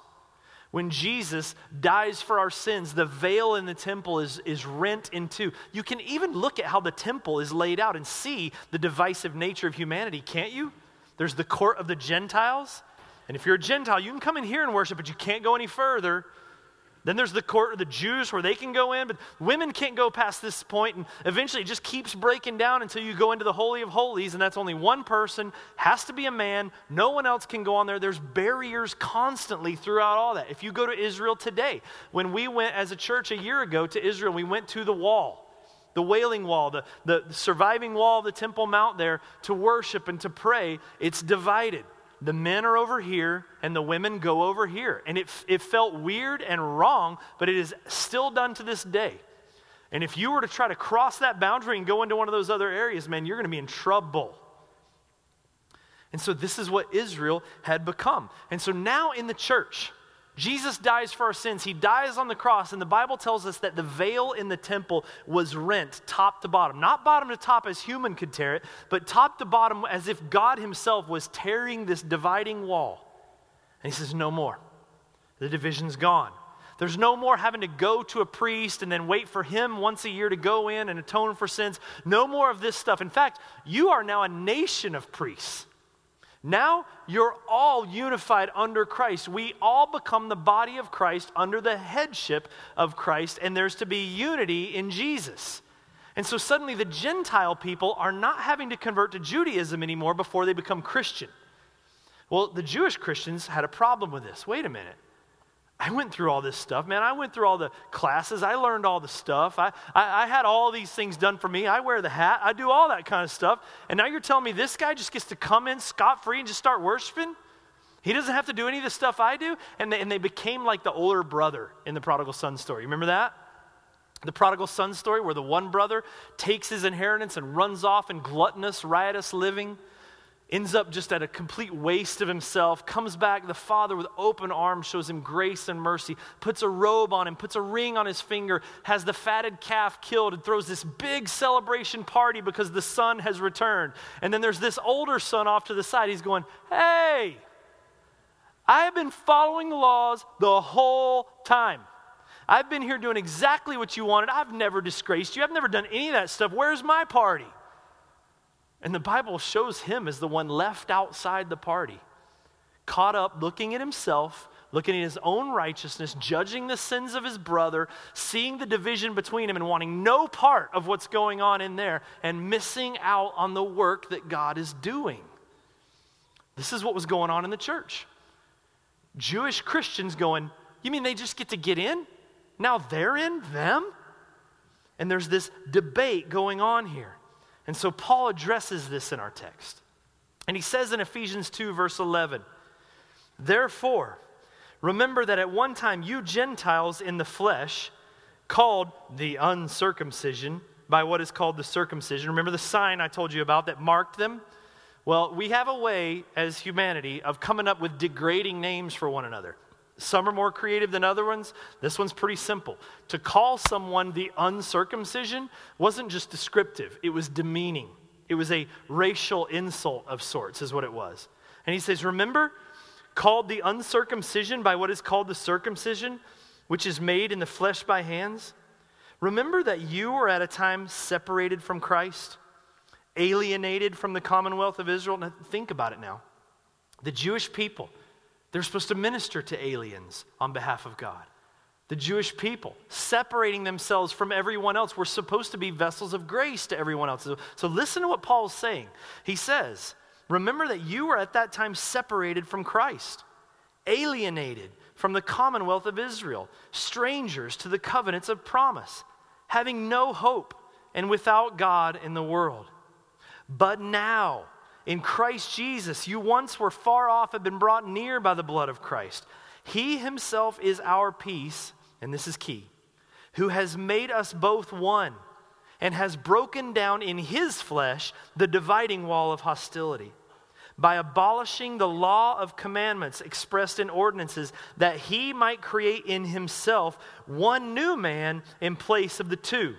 When Jesus dies for our sins, the veil in the temple is, is rent in two. You can even look at how the temple is laid out and see the divisive nature of humanity, can't you? There's the court of the Gentiles. And if you're a Gentile, you can come in here and worship, but you can't go any further. Then there's the court of the Jews where they can go in, but women can't go past this point, and eventually it just keeps breaking down until you go into the Holy of Holies, and that's only one person, has to be a man, no one else can go on there. There's barriers constantly throughout all that. If you go to Israel today, when we went as a church a year ago to Israel, we went to the wall. The Wailing Wall, the, the surviving wall of the Temple Mount there to worship and to pray, it's divided the men are over here and the women go over here. And it, it felt weird and wrong, but it is still done to this day. And if you were to try to cross that boundary and go into one of those other areas, man, you're going to be in trouble. And so this is what Israel had become. And so now in the church, Jesus dies for our sins. He dies on the cross, and the Bible tells us that the veil in the temple was rent top to bottom. Not bottom to top as human could tear it, but top to bottom as if God Himself was tearing this dividing wall. And He says, No more. The division's gone. There's no more having to go to a priest and then wait for him once a year to go in and atone for sins. No more of this stuff. In fact, you are now a nation of priests. Now you're all unified under Christ. We all become the body of Christ under the headship of Christ, and there's to be unity in Jesus. And so suddenly the Gentile people are not having to convert to Judaism anymore before they become Christian. Well, the Jewish Christians had a problem with this. Wait a minute. I went through all this stuff, man. I went through all the classes. I learned all the stuff. I, I, I, had all these things done for me. I wear the hat. I do all that kind of stuff. And now you're telling me this guy just gets to come in scot free and just start worshiping? He doesn't have to do any of the stuff I do? And they, and they became like the older brother in the prodigal son story. You Remember that? The prodigal son story, where the one brother takes his inheritance and runs off in gluttonous, riotous living ends up just at a complete waste of himself, comes back, the father with open arms shows him grace and mercy, puts a robe on him, puts a ring on his finger, has the fatted calf killed, and throws this big celebration party because the son has returned. And then there's this older son off to the side. He's going, Hey, I have been following the laws the whole time. I've been here doing exactly what you wanted. I've never disgraced you. I've never done any of that stuff. Where's my party? And the Bible shows him as the one left outside the party, caught up looking at himself, looking at his own righteousness, judging the sins of his brother, seeing the division between him and wanting no part of what's going on in there, and missing out on the work that God is doing. This is what was going on in the church. Jewish Christians going, You mean they just get to get in? Now they're in them? And there's this debate going on here. And so Paul addresses this in our text. And he says in Ephesians 2, verse 11, Therefore, remember that at one time you Gentiles in the flesh, called the uncircumcision by what is called the circumcision. Remember the sign I told you about that marked them? Well, we have a way as humanity of coming up with degrading names for one another. Some are more creative than other ones. This one's pretty simple. To call someone the uncircumcision wasn't just descriptive, it was demeaning. It was a racial insult of sorts, is what it was. And he says, Remember, called the uncircumcision by what is called the circumcision, which is made in the flesh by hands? Remember that you were at a time separated from Christ, alienated from the commonwealth of Israel. Now, think about it now. The Jewish people they're supposed to minister to aliens on behalf of God. The Jewish people, separating themselves from everyone else, were supposed to be vessels of grace to everyone else. So, so listen to what Paul's saying. He says, Remember that you were at that time separated from Christ, alienated from the commonwealth of Israel, strangers to the covenants of promise, having no hope and without God in the world. But now, in Christ Jesus, you once were far off, have been brought near by the blood of Christ. He himself is our peace, and this is key, who has made us both one and has broken down in his flesh the dividing wall of hostility by abolishing the law of commandments expressed in ordinances, that he might create in himself one new man in place of the two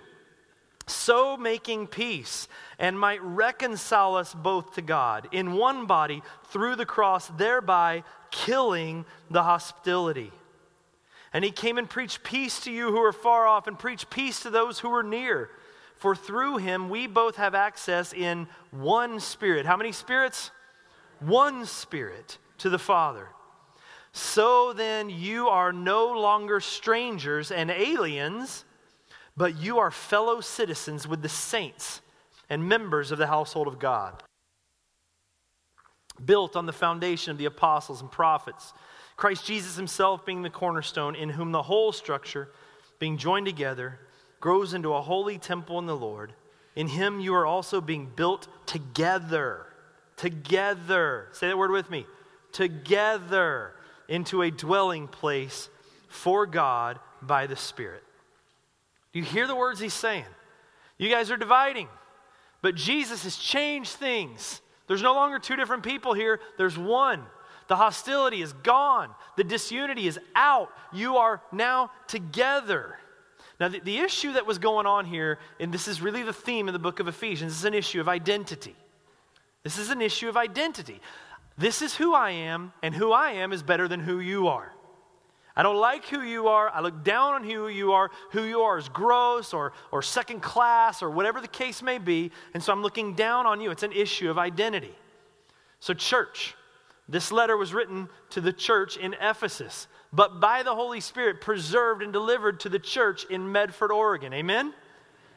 so making peace, and might reconcile us both to God in one body through the cross, thereby killing the hostility. And he came and preached peace to you who are far off, and preached peace to those who are near. For through him we both have access in one spirit. How many spirits? One spirit to the Father. So then you are no longer strangers and aliens but you are fellow citizens with the saints and members of the household of God. Built on the foundation of the apostles and prophets, Christ Jesus himself being the cornerstone, in whom the whole structure, being joined together, grows into a holy temple in the Lord. In him you are also being built together. Together. Say that word with me. Together into a dwelling place for God by the Spirit. You hear the words he's saying. You guys are dividing. But Jesus has changed things. There's no longer two different people here, there's one. The hostility is gone, the disunity is out. You are now together. Now, the, the, issue that was going on here, and this is really the theme of the book of Ephesians, is an issue of identity. This is an issue of identity. This is who I am, and who I am is better than who you are. I don't like who you are. I look down on who you are. Who you are is gross or, or second class or whatever the case may be. And so I'm looking down on you. It's an issue of identity. So, church, this letter was written to the church in Ephesus, but by the Holy Spirit preserved and delivered to the church in Medford, Oregon. Amen?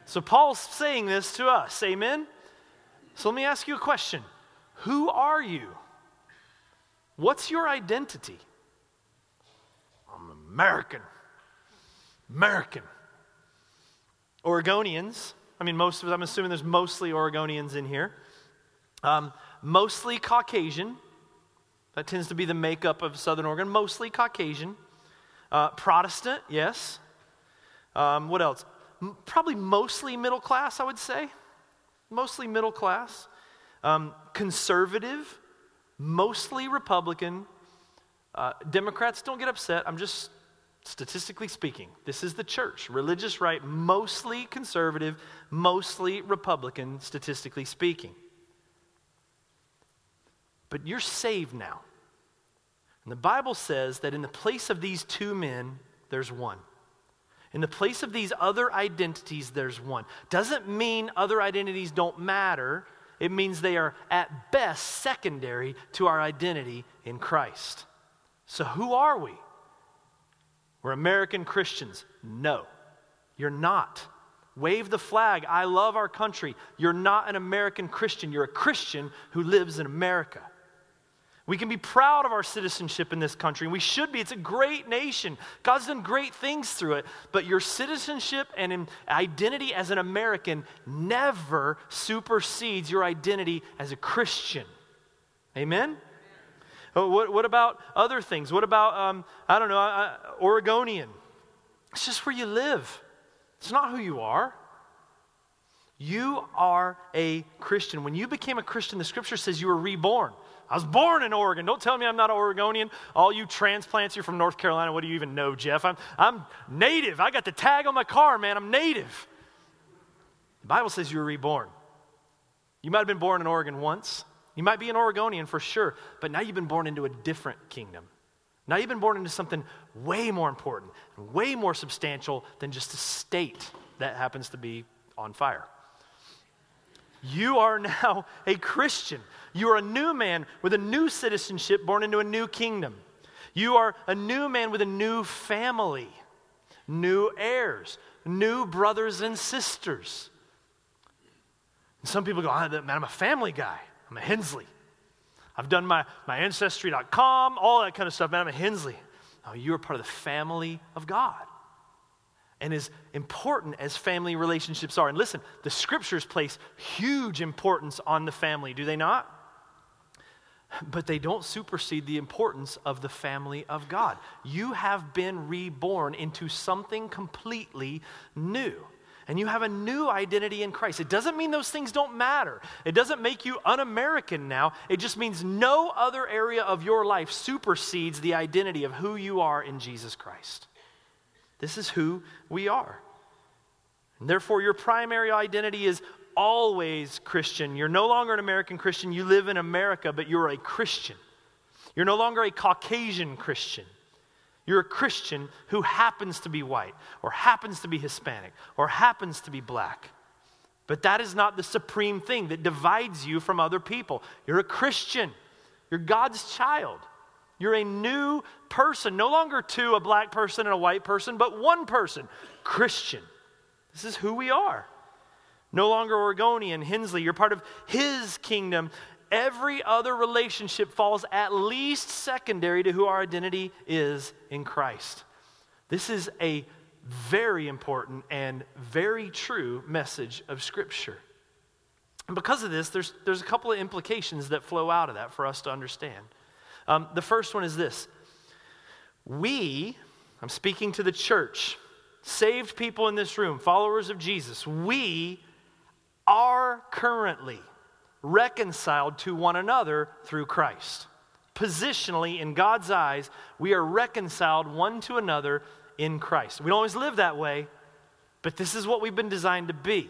So, Paul's saying this to us. Amen? So, let me ask you a question Who are you? What's your identity? American. American. Oregonians, I mean, most of I'm assuming there's mostly Oregonians in here. Um, mostly Caucasian. That tends to be the makeup of Southern Oregon. Mostly Caucasian. Uh, Protestant, yes. Um, what else? M- probably mostly middle class, I would say. Mostly middle class. Um, conservative, mostly Republican. Uh, Democrats don't get upset. I'm just statistically speaking. This is the church. Religious right, mostly conservative, mostly Republican, statistically speaking. But you're saved now. And the Bible says that in the place of these two men, there's one. In the place of these other identities, there's one. Doesn't mean other identities don't matter. It means they are at best secondary to our identity in Christ. So, who are we? We're American Christians. No, you're not. Wave the flag. I love our country. You're not an American Christian. You're a Christian who lives in America. We can be proud of our citizenship in this country, and we should be. It's a great nation. God's done great things through it, but your citizenship and identity as an American never supersedes your identity as a Christian. Amen? Oh, what, what about other things? What about, um, I don't know, uh, Oregonian? It's just where you live, it's not who you are. You are a Christian. When you became a Christian, the scripture says you were reborn. I was born in Oregon. Don't tell me I'm not an Oregonian. All you transplants, you're from North Carolina. What do you even know, Jeff? I'm, I'm native. I got the tag on my car, man. I'm native. The Bible says you were reborn. You might have been born in Oregon once. You might be an Oregonian for sure, but now you've been born into a different kingdom. Now you've been born into something way more important, way more substantial than just a state that happens to be on fire. You are now a Christian. You are a new man with a new citizenship born into a new kingdom. You are a new man with a new family, new heirs, new brothers and sisters. And some people go, oh, man, I'm a family guy. I'm a Hensley. I've done my, my ancestry.com, all that kind of stuff. Man, I'm a Hensley. No, you are part of the family of God and as important as family relationships are. And listen, the scriptures place huge importance on the family, do they not? But they don't supersede the importance of the family of God. You have been reborn into something completely new. And you have a new identity in Christ. It doesn't mean those things don't matter. It doesn't make you un American now. It just means no other area of your life supersedes the identity of who you are in Jesus Christ. This is who we are. And therefore, your primary identity is always Christian. You're no longer an American Christian. You live in America, but you're a Christian. You're no longer a Caucasian Christian. You're a Christian who happens to be white, or happens to be Hispanic, or happens to be black. But that is not the supreme thing that divides you from other people. You're a Christian, you're God's child. You're a new person, no longer two, a black person and a white person, but one person, Christian. This is who we are. No longer Oregonian, Hensley, you're part of his kingdom. Every other relationship falls at least secondary to who our identity is in Christ. This is a very important and very true message of Scripture. And because of this, there's, there's a couple of implications that flow out of that for us to understand. Um, the first one is this We, I'm speaking to the church, saved people in this room, followers of Jesus, we are currently reconciled to one another through Christ. Positionally, in God's eyes, we are reconciled one to another in Christ. We don't always live that way, but this is what we've been designed to be.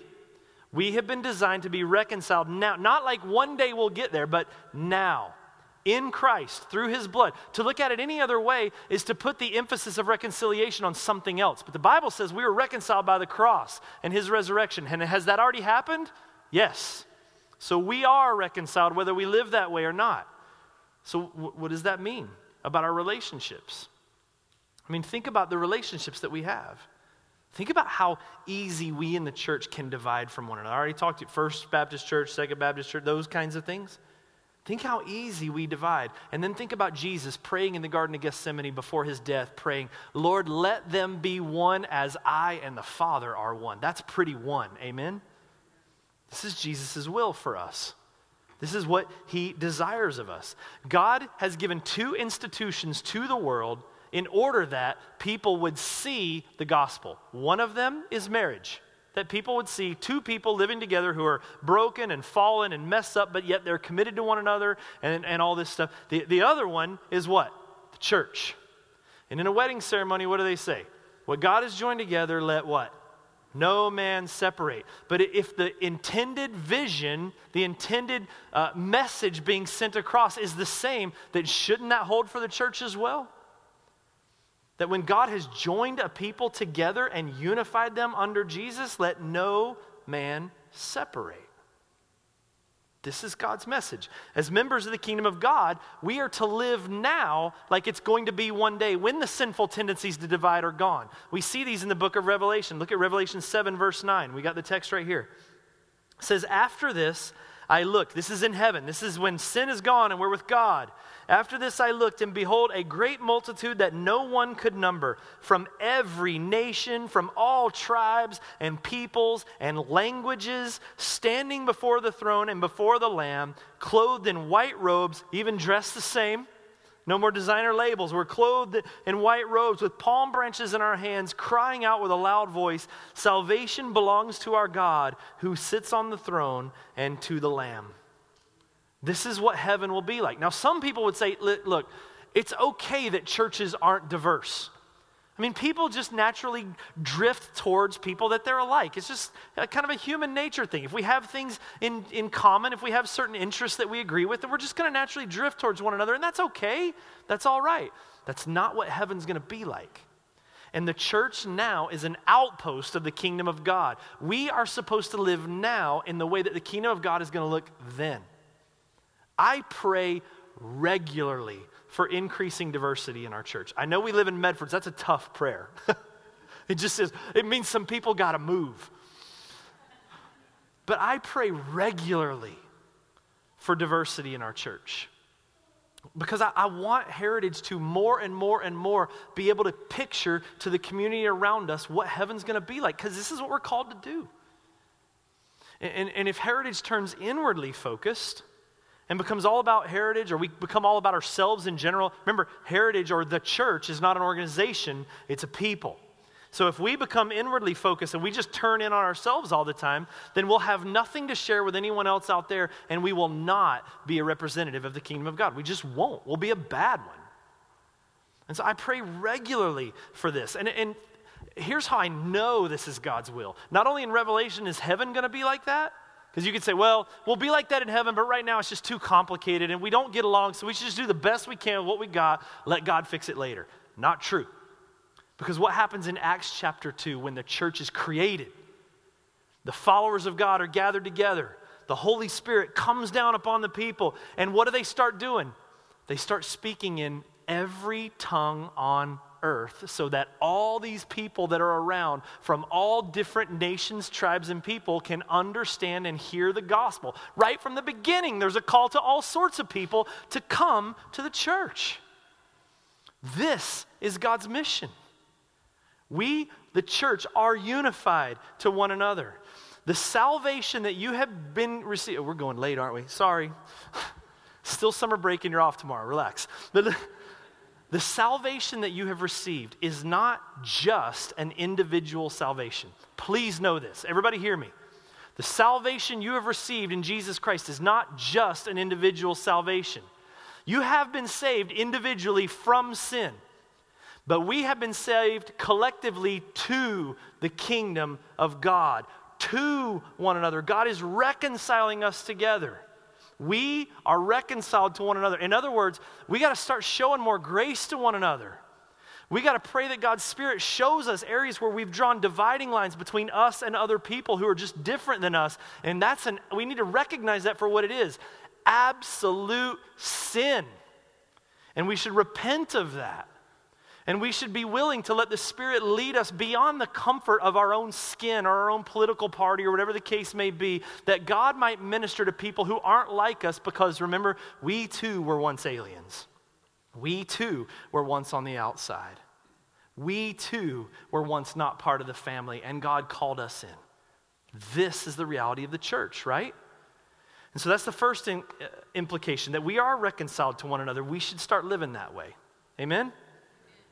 We have been designed to be reconciled now, not like one day we'll get there, but now in Christ through his blood. To look at it any other way is to put the emphasis of reconciliation on something else. But the Bible says we were reconciled by the cross and his resurrection. And has that already happened? Yes. So we are reconciled whether we live that way or not. So, w- what does that mean about our relationships? I mean, think about the relationships that we have. Think about how easy we in the church can divide from one another. I already talked to First Baptist Church, Second Baptist Church, those kinds of things. Think how easy we divide. And then think about Jesus praying in the Garden of Gethsemane before his death, praying, Lord, let them be one as I and the Father are one. That's pretty one. Amen? This is Jesus' will for us. This is what he desires of us. God has given two institutions to the world in order that people would see the gospel. One of them is marriage that people would see two people living together who are broken and fallen and messed up, but yet they're committed to one another and, and all this stuff. The, the other one is what? The church. And in a wedding ceremony, what do they say? What God has joined together, let what? No man separate. But if the intended vision, the intended uh, message being sent across is the same, then shouldn't that hold for the church as well? That when God has joined a people together and unified them under Jesus, let no man separate. This is God's message. As members of the kingdom of God, we are to live now like it's going to be one day when the sinful tendencies to divide are gone. We see these in the book of Revelation. Look at Revelation 7, verse 9. We got the text right here. It says, After this, I looked. This is in heaven. This is when sin is gone and we're with God. After this I looked, and behold, a great multitude that no one could number, from every nation, from all tribes and peoples and languages, standing before the throne and before the Lamb, clothed in white robes, even dressed the same no more designer labels. We're clothed in white robes with palm branches in our hands, crying out with a loud voice Salvation belongs to our God who sits on the throne and to the Lamb. This is what heaven will be like. Now, some people would say, look, it's okay that churches aren't diverse. I mean, people just naturally drift towards people that they're alike. It's just uh, kind of a human nature thing. If we have things in, in common, if we have certain interests that we agree with, then we're just going to naturally drift towards one another, and that's okay. That's all right. That's not what heaven's going to be like. And the church now is an outpost of the kingdom of God. We are supposed to live now in the way that the kingdom of God is going to look then. I pray regularly for increasing diversity in our church. I know we live in Medford, that's a tough prayer. it just says, it means some people got to move. But I pray regularly for diversity in our church. Because I, I, want Heritage to more and more and more be able to picture to the community around us what heaven's going to be like, because this is what we're called to do. And, and, and if Heritage turns inwardly focused, and becomes all about heritage or we become all about ourselves in general. Remember, heritage or the church is not an organization, it's a people. So if we become inwardly focused and we just turn in on ourselves all the time, then we'll have nothing to share with anyone else out there and we will not be a representative of the kingdom of God. We just won't. We'll be a bad one. And so I pray regularly for this. And, and here's how I know this is God's will. Not only in Revelation is heaven going to be like that, because you could say, well, we'll be like that in heaven, but right now it's just too complicated and we don't get along, so we should just do the best we can with what we got, let God fix it later. Not true. Because what happens in Acts chapter 2 when the church is created? The followers of God are gathered together. The Holy Spirit comes down upon the people. And what do they start doing? They start speaking in every tongue on earth so that all these people that are around from all different nations, tribes, and people can understand and hear the gospel. Right from the beginning, there's a call to all sorts of people to come to the church. This is God's mission. We, the church, are unified to one another. The salvation that you have been received, oh, we're going late, aren't we? Sorry. Still summer break and you're off tomorrow. Relax. But the salvation that you have received is not just an individual salvation. Please know this. Everybody, hear me. The salvation you have received in Jesus Christ is not just an individual salvation. You have been saved individually from sin, but we have been saved collectively to the kingdom of God, to one another. God is reconciling us together. We are reconciled to one another. In other words, we got to start showing more grace to one another. We got to pray that God's Spirit shows us areas where we've drawn dividing lines between us and other people who are just different than us. And that's an, we need to recognize that for what it is absolute sin. And we should repent of that. And we should be willing to let the Spirit lead us beyond the comfort of our own skin or our own political party or whatever the case may be, that God might minister to people who aren't like us because remember, we too were once aliens. We too were once on the outside. We too were once not part of the family, and God called us in. This is the reality of the church, right? And so that's the first in, uh, implication that we are reconciled to one another. We should start living that way. Amen?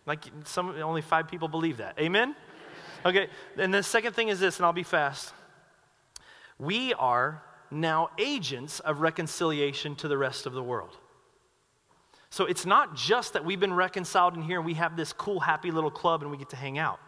Like some only 5 people believe that. Amen? Okay, and the second thing is this and I'll be fast. We are now agents of reconciliation to the rest of the world. So it's not just that we've been reconciled in here and we have this cool, happy little club and we get to hang out.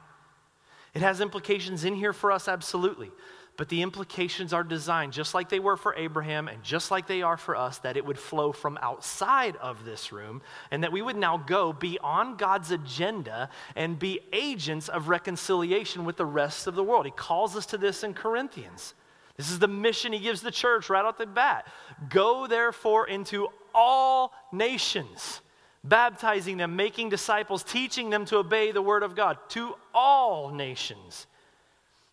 It has implications in here for us, absolutely. But the implications are designed just like they were for Abraham and just like they are for us, that it would flow from outside of this room and that we would now go beyond God's agenda and be agents of reconciliation with the rest of the world. He calls us to this in Corinthians. This is the mission he gives the church right off the bat. Go therefore into all nations, baptizing them, making disciples, teaching them to obey the word of God. To all nations.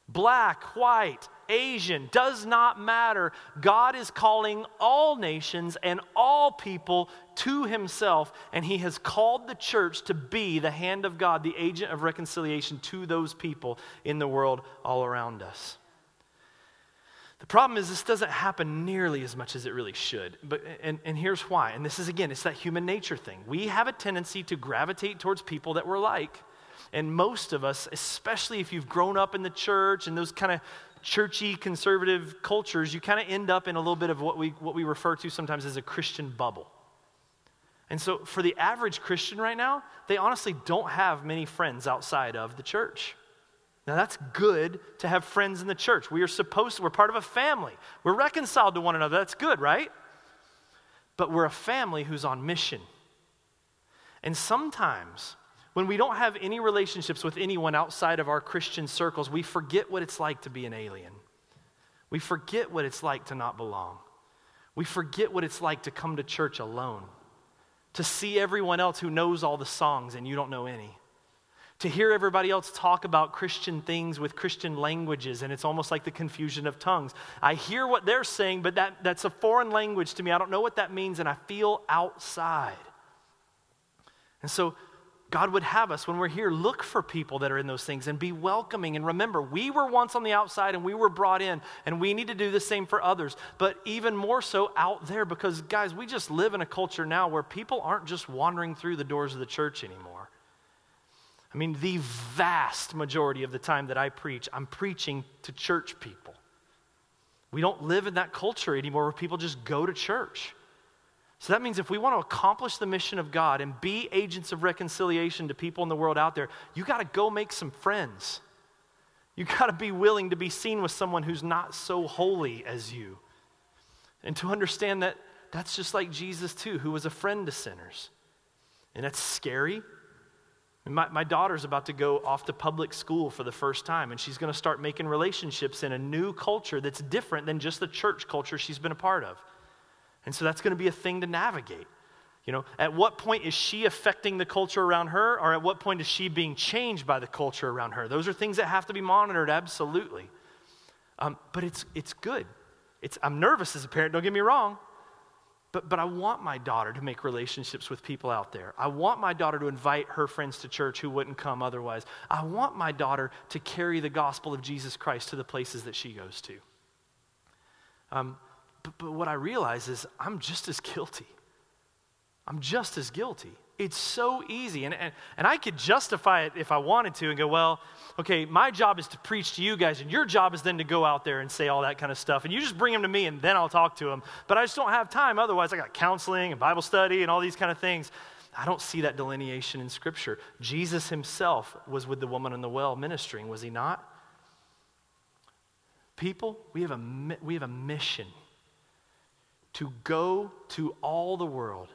Black, white, Asian, does not matter. God is calling all nations and all people to himself, and he has called the church to be the hand of God, the agent of reconciliation to those people in the world all around us. The problem is, this doesn't happen nearly as much as it really should. But, and, and here's why. And this is, again, it's that human nature thing. We have a tendency to gravitate towards people that we're like. And most of us, especially if you've grown up in the church and those kind of churchy conservative cultures, you kind of end up in a little bit of what we, what we refer to sometimes as a Christian bubble. And so, for the average Christian right now, they honestly don't have many friends outside of the church. Now, that's good to have friends in the church. We are supposed to, we're part of a family. We're reconciled to one another. That's good, right? But we're a family who's on mission. And sometimes, when we don't have any relationships with anyone outside of our Christian circles, we forget what it's like to be an alien. We forget what it's like to not belong. We forget what it's like to come to church alone, to see everyone else who knows all the songs and you don't know any to hear everybody else talk about Christian things with Christian languages, and it's almost like the confusion of tongues. I hear what they're saying, but that, that's a foreign language to me. I don't know what that means, and I feel outside. And so, God would have us, when we're here, look for people that are in those things and be welcoming. And remember, we were once on the outside and we were brought in, and we need to do the same for others, but even more so out there because, guys, we just live in a culture now where people aren't just wandering through the doors of the church anymore. I mean, the vast majority of the time that I preach, I'm preaching to church people. We don't live in that culture anymore where people just go to church. So that means if we want to accomplish the mission of God and be agents of reconciliation to people in the world out there, you got to go make some friends. You got to be willing to be seen with someone who's not so holy as you. And to understand that that's just like Jesus, too, who was a friend to sinners. And that's scary, my, my daughter's about to go off to public school for the first time, and she's going to start making relationships in a new culture that's different than just the church culture she's been a part of. And so that's going to be a thing to navigate. You know, at what point is she affecting the culture around her, or at what point is she being changed by the culture around her? Those are things that have to be monitored, absolutely. Um, but it's, it's good. It's, I'm nervous as a parent, don't get me wrong. But, but I want my daughter to make relationships with people out there. I want my daughter to invite her friends to church who wouldn't come otherwise. I want my daughter to carry the gospel of Jesus Christ to the places that she goes to. Um, but, but what I realize is I'm just as guilty. I'm just as guilty. It's so easy. And, and, and I could justify it if I wanted to and go, well, okay, my job is to preach to you guys, and your job is then to go out there and say all that kind of stuff. And you just bring them to me, and then I'll talk to them. But I just don't have time. Otherwise, I got counseling and Bible study and all these kind of things. I don't see that delineation in Scripture. Jesus himself was with the woman in the well ministering, was he not? People, we have a, we have a mission to go to all the world.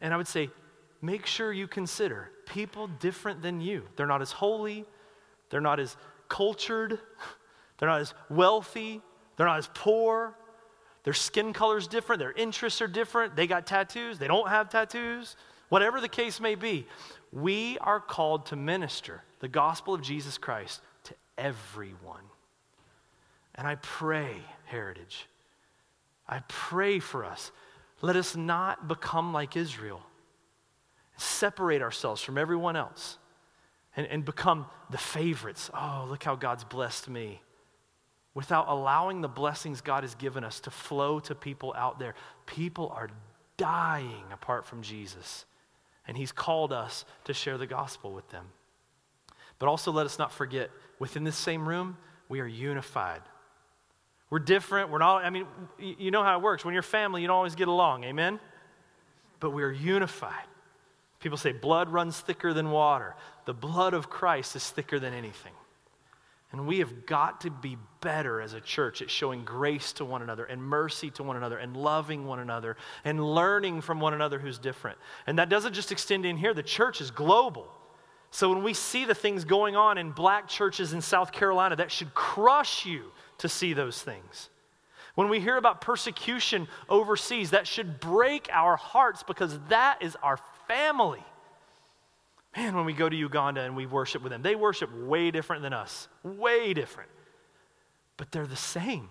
And I would say, make sure you consider people different than you. They're not as holy, they're not as cultured, they're not as wealthy, they're not as poor. Their skin color is different, their interests are different. They got tattoos, they don't have tattoos. Whatever the case may be, We are called to minister the gospel of Jesus Christ to everyone. And I pray, Heritage, I pray for us. Let us not become like Israel, separate ourselves from everyone else, and, and become the favorites. Oh, look how God's blessed me. Without allowing the blessings God has given us to flow to people out there. People are dying apart from Jesus. And He's called us to share the gospel with them. But also, let us not forget within this same room, we are unified. We're different. We're not, I mean, you know how it works. When you're family, you don't always get along. Amen? But we are unified. People say blood runs thicker than water. The blood of Christ is thicker than anything. And we have got to be better as a church at showing grace to one another and mercy to one another and loving one another and learning from one another who's different. And that doesn't just extend in here, the church is global. So when we see the things going on in black churches in South Carolina, that should crush you to see those things. When we hear about persecution overseas, that should break our hearts because that is our family. Man, when we go to Uganda and we worship with them, they worship way different than us, way different. But they're the same.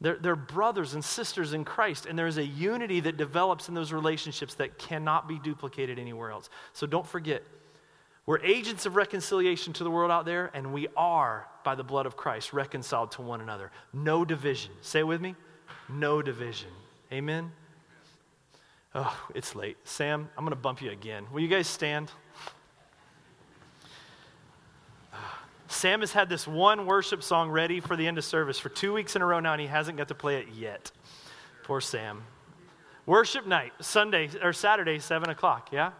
They're, they're brothers and sisters in Christ, and there is a unity that develops in those relationships that cannot be duplicated anywhere else. So don't forget, we're agents of reconciliation to the world out there, and we are, by the blood of Christ, reconciled to one another. No division. Say with me no division. Amen? Oh, it's late. Sam, I'm going to bump you again. Will you guys stand? Sam has had this one worship song ready for the end of service for two weeks in a row now, and he hasn't got to play it yet. Poor Sam. Worship night, Sunday or Saturday, 7 o'clock, yeah?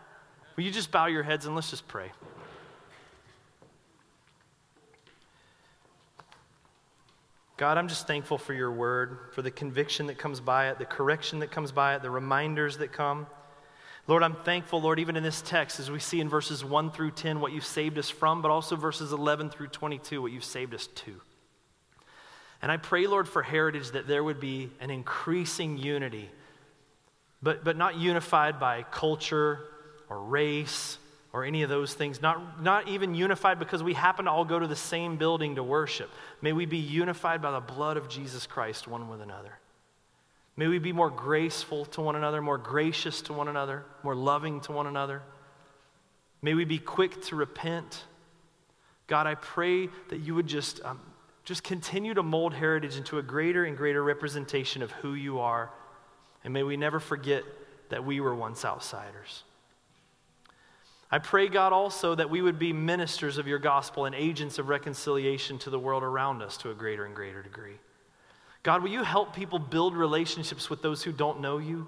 Will you just bow your heads and let's just pray? God, I'm just thankful for your word, for the conviction that comes by it, the correction that comes by it, the reminders that come. Lord, I'm thankful, Lord, even in this text, as we see in verses 1 through 10 what you've saved us from, but also verses 11 through 22 what you've saved us to. And I pray, Lord, for heritage that there would be an increasing unity, but, but not unified by culture or race or any of those things, not, not even unified because we happen to all go to the same building to worship. May we be unified by the blood of Jesus Christ one with another. May we be more graceful to one another, more gracious to one another, more loving to one another. May we be quick to repent. God, I pray that you would just, um, just continue to mold heritage into a greater and greater representation of who you are. And may we never forget that we were once outsiders. I pray, God, also that we would be ministers of your gospel and agents of reconciliation to the world around us to a greater and greater degree. God, will you help people build relationships with those who don't know you?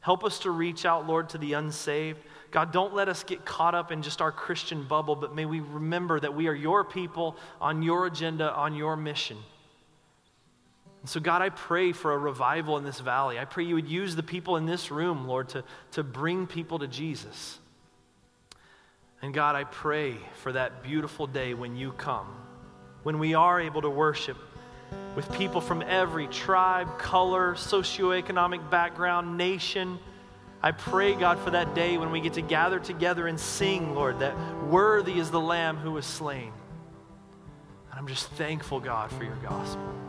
Help us to reach out, Lord, to the unsaved. God, don't let us get caught up in just our Christian bubble, but may we remember that we are your people on your agenda, on your mission. And so, God, I pray for a revival in this valley. I pray you would use the people in this room, Lord, to, to bring people to Jesus. And God, I pray for that beautiful day when you come, when we are able to worship with people from every tribe, color, socioeconomic background, nation. I pray, God, for that day when we get to gather together and sing, Lord, that worthy is the Lamb who was slain. And I'm just thankful, God, for your gospel.